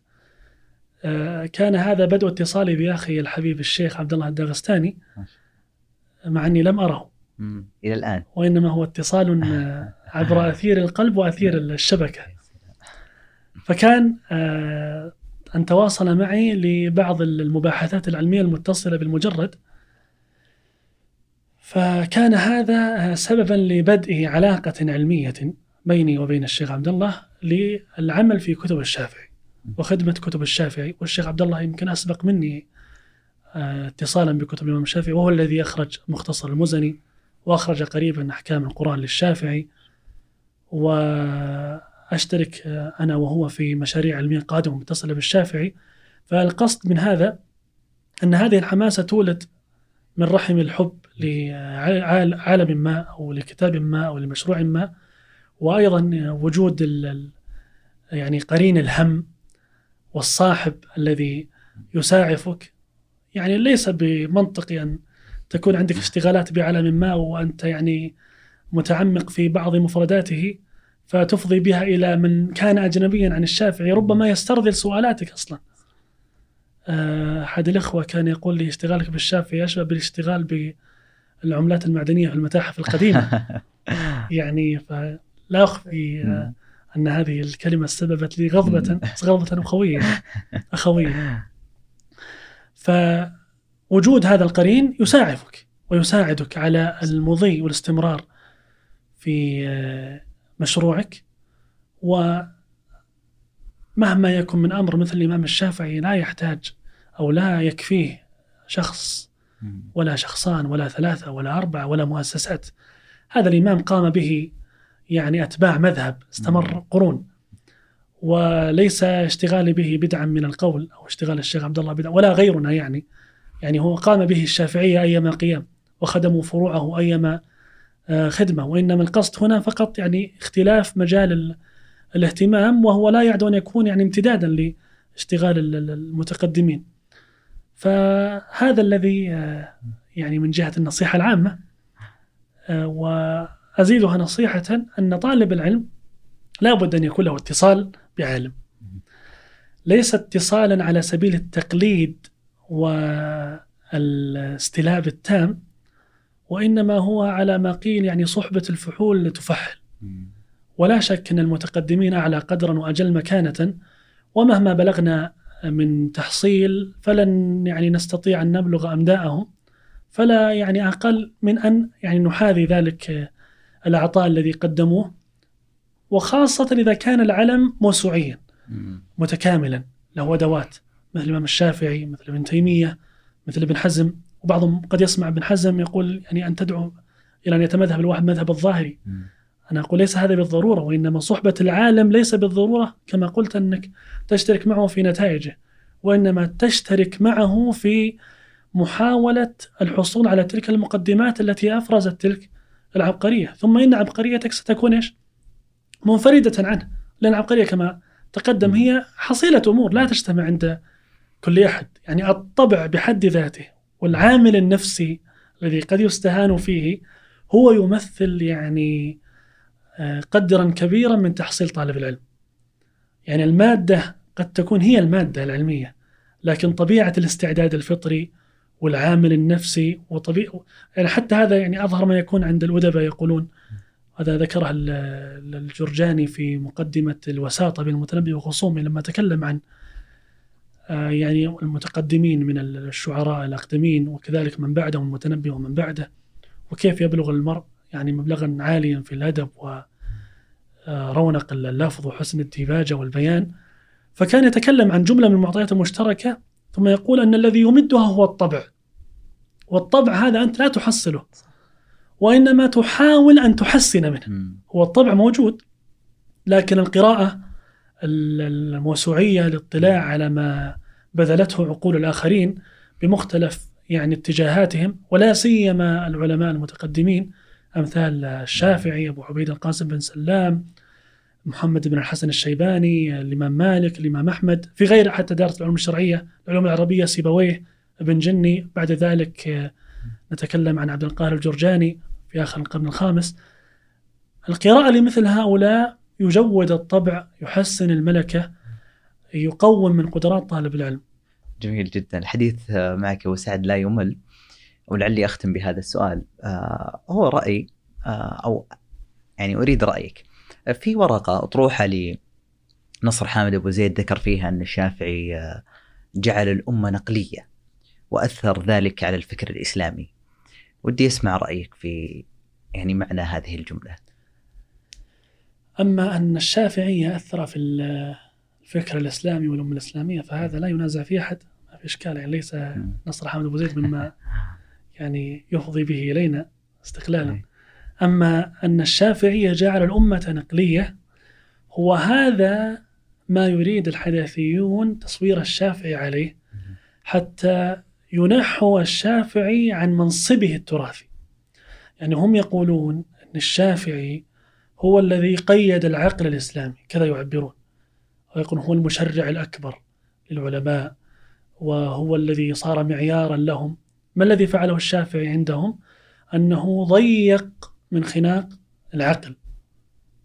آه، كان هذا بدء اتصالي بأخي الحبيب الشيخ عبد الله الداغستاني مع أني لم أره. إلى الآن. وإنما هو اتصال آه، عبر أثير القلب وأثير الشبكة. فكان آه، أن تواصل معي لبعض المباحثات العلمية المتصلة بالمجرد. فكان هذا سببا لبدء علاقة علمية. بيني وبين الشيخ عبد الله للعمل في كتب الشافعي وخدمة كتب الشافعي. والشيخ عبد الله يمكن أسبق مني آه، اتصالا بكتب الإمام الشافعي وهو الذي أخرج مختصر المزني وأخرج قريبا أحكام القرآن للشافعي. وأشترك آه، أنا وهو في مشاريع علمية قادمة متصلة بالشافعي. فالقصد من هذا أن هذه الحماسة تولد من رحم الحب لعالم ما أو لكتاب ما أو لمشروع ما. وأيضا وجود يعني قرين الهم والصاحب الذي يساعفك. يعني ليس بمنطقي أن تكون عندك اشتغالات بعالم ما وأنت يعني متعمق في بعض مفرداته فتفضي بها إلى من كان أجنبيا عن الشافعي ربما يسترذل سؤالاتك أصلا. آه، أحد الإخوة كان يقول لي اشتغالك بالشافعي أشبه بالاشتغال بالعملات المعدنية في المتاحف القديمة. يعني فلا أخفي آه، أن هذه الكلمة سببت لي غضبة غضبة أخوية أخوية. فوجود هذا القرين يساعدك ويساعدك على المضي والاستمرار في آه، مشروعك. ومهما يكن من أمر مثل الإمام الشافعي لا يحتاج أو لا يكفيه شخص ولا شخصان ولا ثلاثة ولا أربعة ولا مؤسسات. هذا الإمام قام به يعني أتباع مذهب استمر قرون. وليس اشتغالي به بدعا من القول أو اشتغال الشيخ عبد الله بدعا ولا غيرنا يعني. يعني هو قام به الشافعية أيما قيام وخدموا فروعه أيما آه، خدمة. وإنما القصد هنا فقط يعني اختلاف مجال الاهتمام وهو لا يعد أن يكون يعني امتدادا لاشتغال المتقدمين. فهذا الذي آه، يعني من جهة النصيحة العامة. آه، وأزيدها نصيحة أن طالب العلم لا بد أن يكون له اتصال بعالم. ليس اتصالا على سبيل التقليد والاستلاب التام وإنما هو على ما قيل يعني صحبة الفحول تفحل ولا شك أن المتقدمين أعلى قدرا وأجل مكانة ومهما بلغنا من تحصيل فلن يعني نستطيع أن نبلغ أمداءهم فلا يعني أقل من أن يعني نحاذي ذلك العطاء الذي قدموه وخاصة إذا كان العلم موسوعيا متكاملا له أدوات مثل الإمام الشافعي مثل ابن تيمية مثل ابن حزم وبعضهم قد يسمع ابن حزم يقول يعني أن تدعو إلى أن يتمذهب الواحد مذهب الظاهري. أنا أقول ليس هذا بالضرورة وإنما صحبة العالم ليس بالضرورة كما قلت أنك تشترك معه في نتائجه وإنما تشترك معه في محاولة الحصول على تلك المقدمات التي أفرزت تلك العبقرية. ثم إن عبقريتك ستكون إيش؟ منفردة عنه. لأن العبقرية كما تقدم هي حصيلة أمور لا تجتمع عند كل أحد. يعني الطبع بحد ذاته والعامل النفسي الذي قد يستهان فيه هو يمثل يعني آه، قدرا كبيرا من تحصيل طالب العلم. يعني المادة قد تكون هي المادة العلمية لكن طبيعة الاستعداد الفطري والعامل النفسي وطبيعة يعني حتى هذا يعني أظهر ما يكون عند الأدباء يقولون. هذا ذكره الجرجاني في مقدمة الوساطة بين المتنبي وخصومه لما تكلم عن آه، يعني المتقدمين من الشعراء الأقدمين وكذلك من بعدهم المتنبي ومن بعده وكيف يبلغ المرء يعني مبلغا عاليا في الأدب ورونق اللفظ وحسن الديباجة والبيان. فكان يتكلم عن جملة من المعطيات المشتركة ثم يقول أن الذي يمدها هو الطبع. والطبع هذا أنت لا تحصله وإنما تحاول أن تحسن منه. هو الطبع موجود لكن القراءة الموسوعية الاطلاع على ما بذلته عقول الآخرين بمختلف يعني اتجاهاتهم ولا سيما العلماء المتقدمين أمثال الشافعي أبو عبيد القاسم بن سلام محمد بن الحسن الشيباني الإمام مالك الإمام أحمد في غير حتى دارة العلوم الشرعية العلوم العربية سيبويه. ابن جني. بعد ذلك نتكلم عن عبد القاهر الجرجاني في آخر القرن الخامس. القراءة لمثل هؤلاء يجود الطبع يحسن الملكة يقوم من قدرات طالب العلم. جميل جدا. الحديث معك أبو سعد لا يمل ولعلي أختم بهذا السؤال. آه، هو رأي آه، أو يعني أريد رأيك. في ورقة أطروحة لنصر حامد أبو زيد ذكر فيها أن الشافعي آه، جعل الأمة نقلية. وأثر ذلك على الفكر الإسلامي. ودي أسمع رأيك في يعني معنى هذه الجملة. أما أن الشافعي أثر في الفكر الإسلامي والأمة الإسلامية فهذا لا ينازع فيه أحد. ما في إشكال يعني ليس نصر حامد أبو زيد مما يعني يفضي به إلينا استقلالا. أما أن الشافعية جعل الأمة نقلية هو هذا ما يريد الحداثيون تصوير الشافعي عليه. حتى ينحو الشافعي عن منصبه التراثي. يعني هم يقولون أن الشافعي هو الذي قيد العقل الإسلامي كذا يعبرون. ويقول هو المشرع الأكبر للعلماء وهو الذي صار معيارا لهم. ما الذي فعله الشافعي عندهم؟ أنه ضيق من خناق العقل.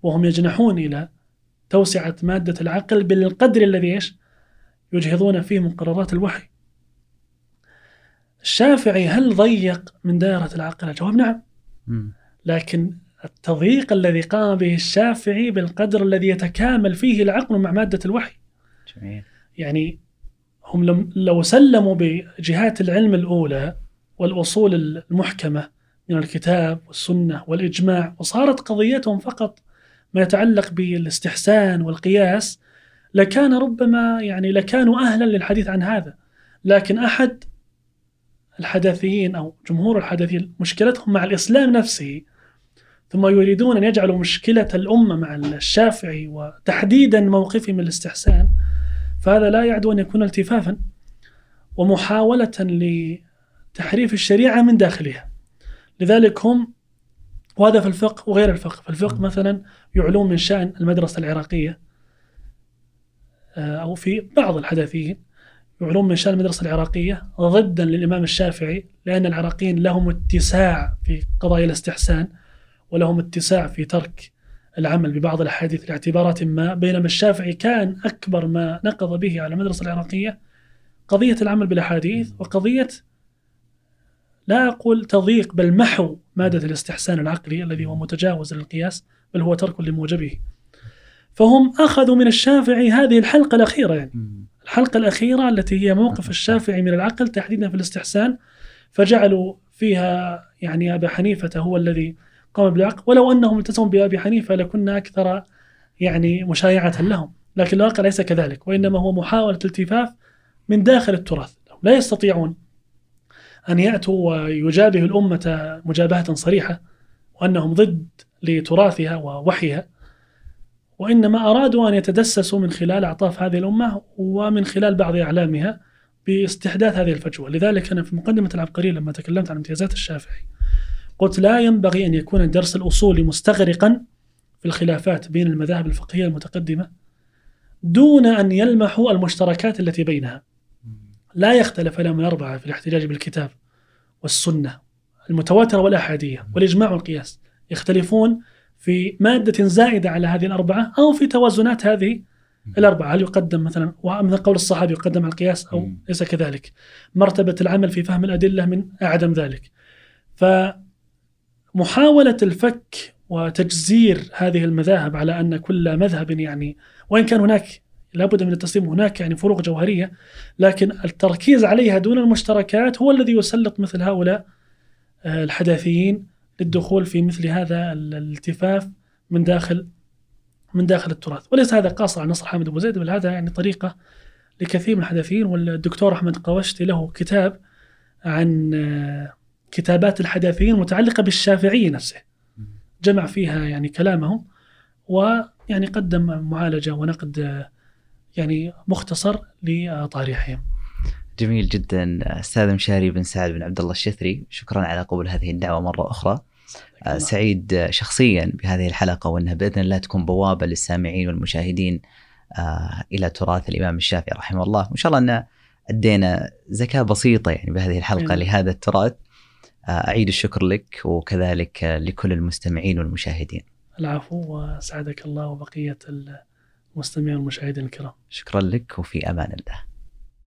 وهم يجنحون إلى توسعة مادة العقل بالقدر الذي إيش؟ يجهضون فيه مقررات الوحي. الشافعي هل ضيق من دائرة العقل؟ الجواب نعم. لكن التضييق الذي قام به الشافعي بالقدر الذي يتكامل فيه العقل مع مادة الوحي. جميل. يعني هم لو سلموا بجهات العلم الأولى والأصول المحكمة من الكتاب والسنة والإجماع وصارت قضيتهم فقط ما يتعلق بالاستحسان والقياس لكان ربما يعني لكانوا أهلا للحديث عن هذا. لكن أحد الحداثيين أو جمهور الحداثيين مشكلتهم مع الإسلام نفسه ثم يريدون أن يجعلوا مشكلة الأمة مع الشافعي وتحديدا موقفه من الاستحسان فهذا لا يعدو أن يكون التفافا ومحاولة لتحريف الشريعة من داخلها. لذلك هم وهذا في الفقه وغير الفقه. في الفقه مثلا يعلون من شأن المدرسة العراقية آه، أو في بعض الحداثيين يعلون من شأن المدرسة العراقية ضدا للإمام الشافعي لأن العراقيين لهم اتساع في قضايا الاستحسان ولهم اتساع في ترك العمل ببعض الأحاديث لاعتبارات ما بينما الشافعي كان أكبر ما نقض به على المدرسة العراقية قضية العمل بالأحاديث وقضية لا أقول تضييق بل محو مادة الاستحسان العقلي الذي هو متجاوز للقياس بل هو ترك لموجبه. فهم أخذوا من الشافعي هذه الحلقة الأخيرة يعني. الحلقة الأخيرة التي هي موقف الشافعي من العقل تحديدا في الاستحسان فجعلوا فيها يعني أبا حنيفة هو الذي قام بالعقل. ولو أنهم التزموا بأبي حنيفة لكنا أكثر يعني مشايعة لهم. لكن الواقع ليس كذلك وإنما هو محاولة التفاف من داخل التراث. لا يستطيعون أن يأتوا ويجابهوا الأمة مجابهة صريحة وأنهم ضد لتراثها ووحيها. وإنما أرادوا أن يتدسسوا من خلال أعطاف هذه الأمة ومن خلال بعض أعلامها باستحداث هذه الفجوة لذلك أنا في مقدمة العبقرية لما تكلمت عن امتيازات الشافعي قلت لا ينبغي أن يكون الدرس الأصولي مستغرقا في الخلافات بين المذاهب الفقهية المتقدمة دون أن يلمحوا المشتركات التي بينها. لا يختلف من أربعة في الاحتجاج بالكتاب والسنة المتواترة والأحادية والإجماع والقياس. يختلفون في مادة زائدة على هذه الأربعة أو في توازنات هذه الأربعة. هل يقدم مثلا ومن قول الصحابي يقدم على القياس أو ليس كذلك؟ مرتبة العمل في فهم الأدلة من أعدم ذلك. فمحاولة الفك وتجزير هذه المذاهب على أن كل مذهب يعني وإن كان هناك لابد من التسليم هناك يعني فروق جوهرية لكن التركيز عليها دون المشتركات هو الذي يسلط مثل هؤلاء آه، الحداثيين للدخول في مثل هذا الالتفاف من داخل من داخل التراث وليس هذا قاصر على نصر حامد أبو زيد بل هذا يعني طريقة لكثير من الحداثيين والدكتور أحمد قوشتي له كتاب عن آه، كتابات الحداثيين متعلقة بالشافعي نفسه جمع فيها يعني كلامهم ويعني قدم معالجة ونقد آه، يعني مختصر لطارحهم. جميل جدا أستاذ مشاري بن سعد بن عبد الله الشثري شكرا على قبول هذه الدعوة مرة أخرى. آه، سعيد شخصيا بهذه الحلقة وأنها بإذن الله تكون بوابة للسامعين والمشاهدين آه، إلى تراث الإمام الشافعي رحمه الله وإن شاء الله أن أدينا زكاة بسيطة يعني بهذه الحلقة مم. لهذا التراث آه، أعيد الشكر لك وكذلك لكل المستمعين والمشاهدين. العفو وسعدك الله وبقيه المستمعين والمشاهدين الكرام. شكرا لك وفي أمان الله.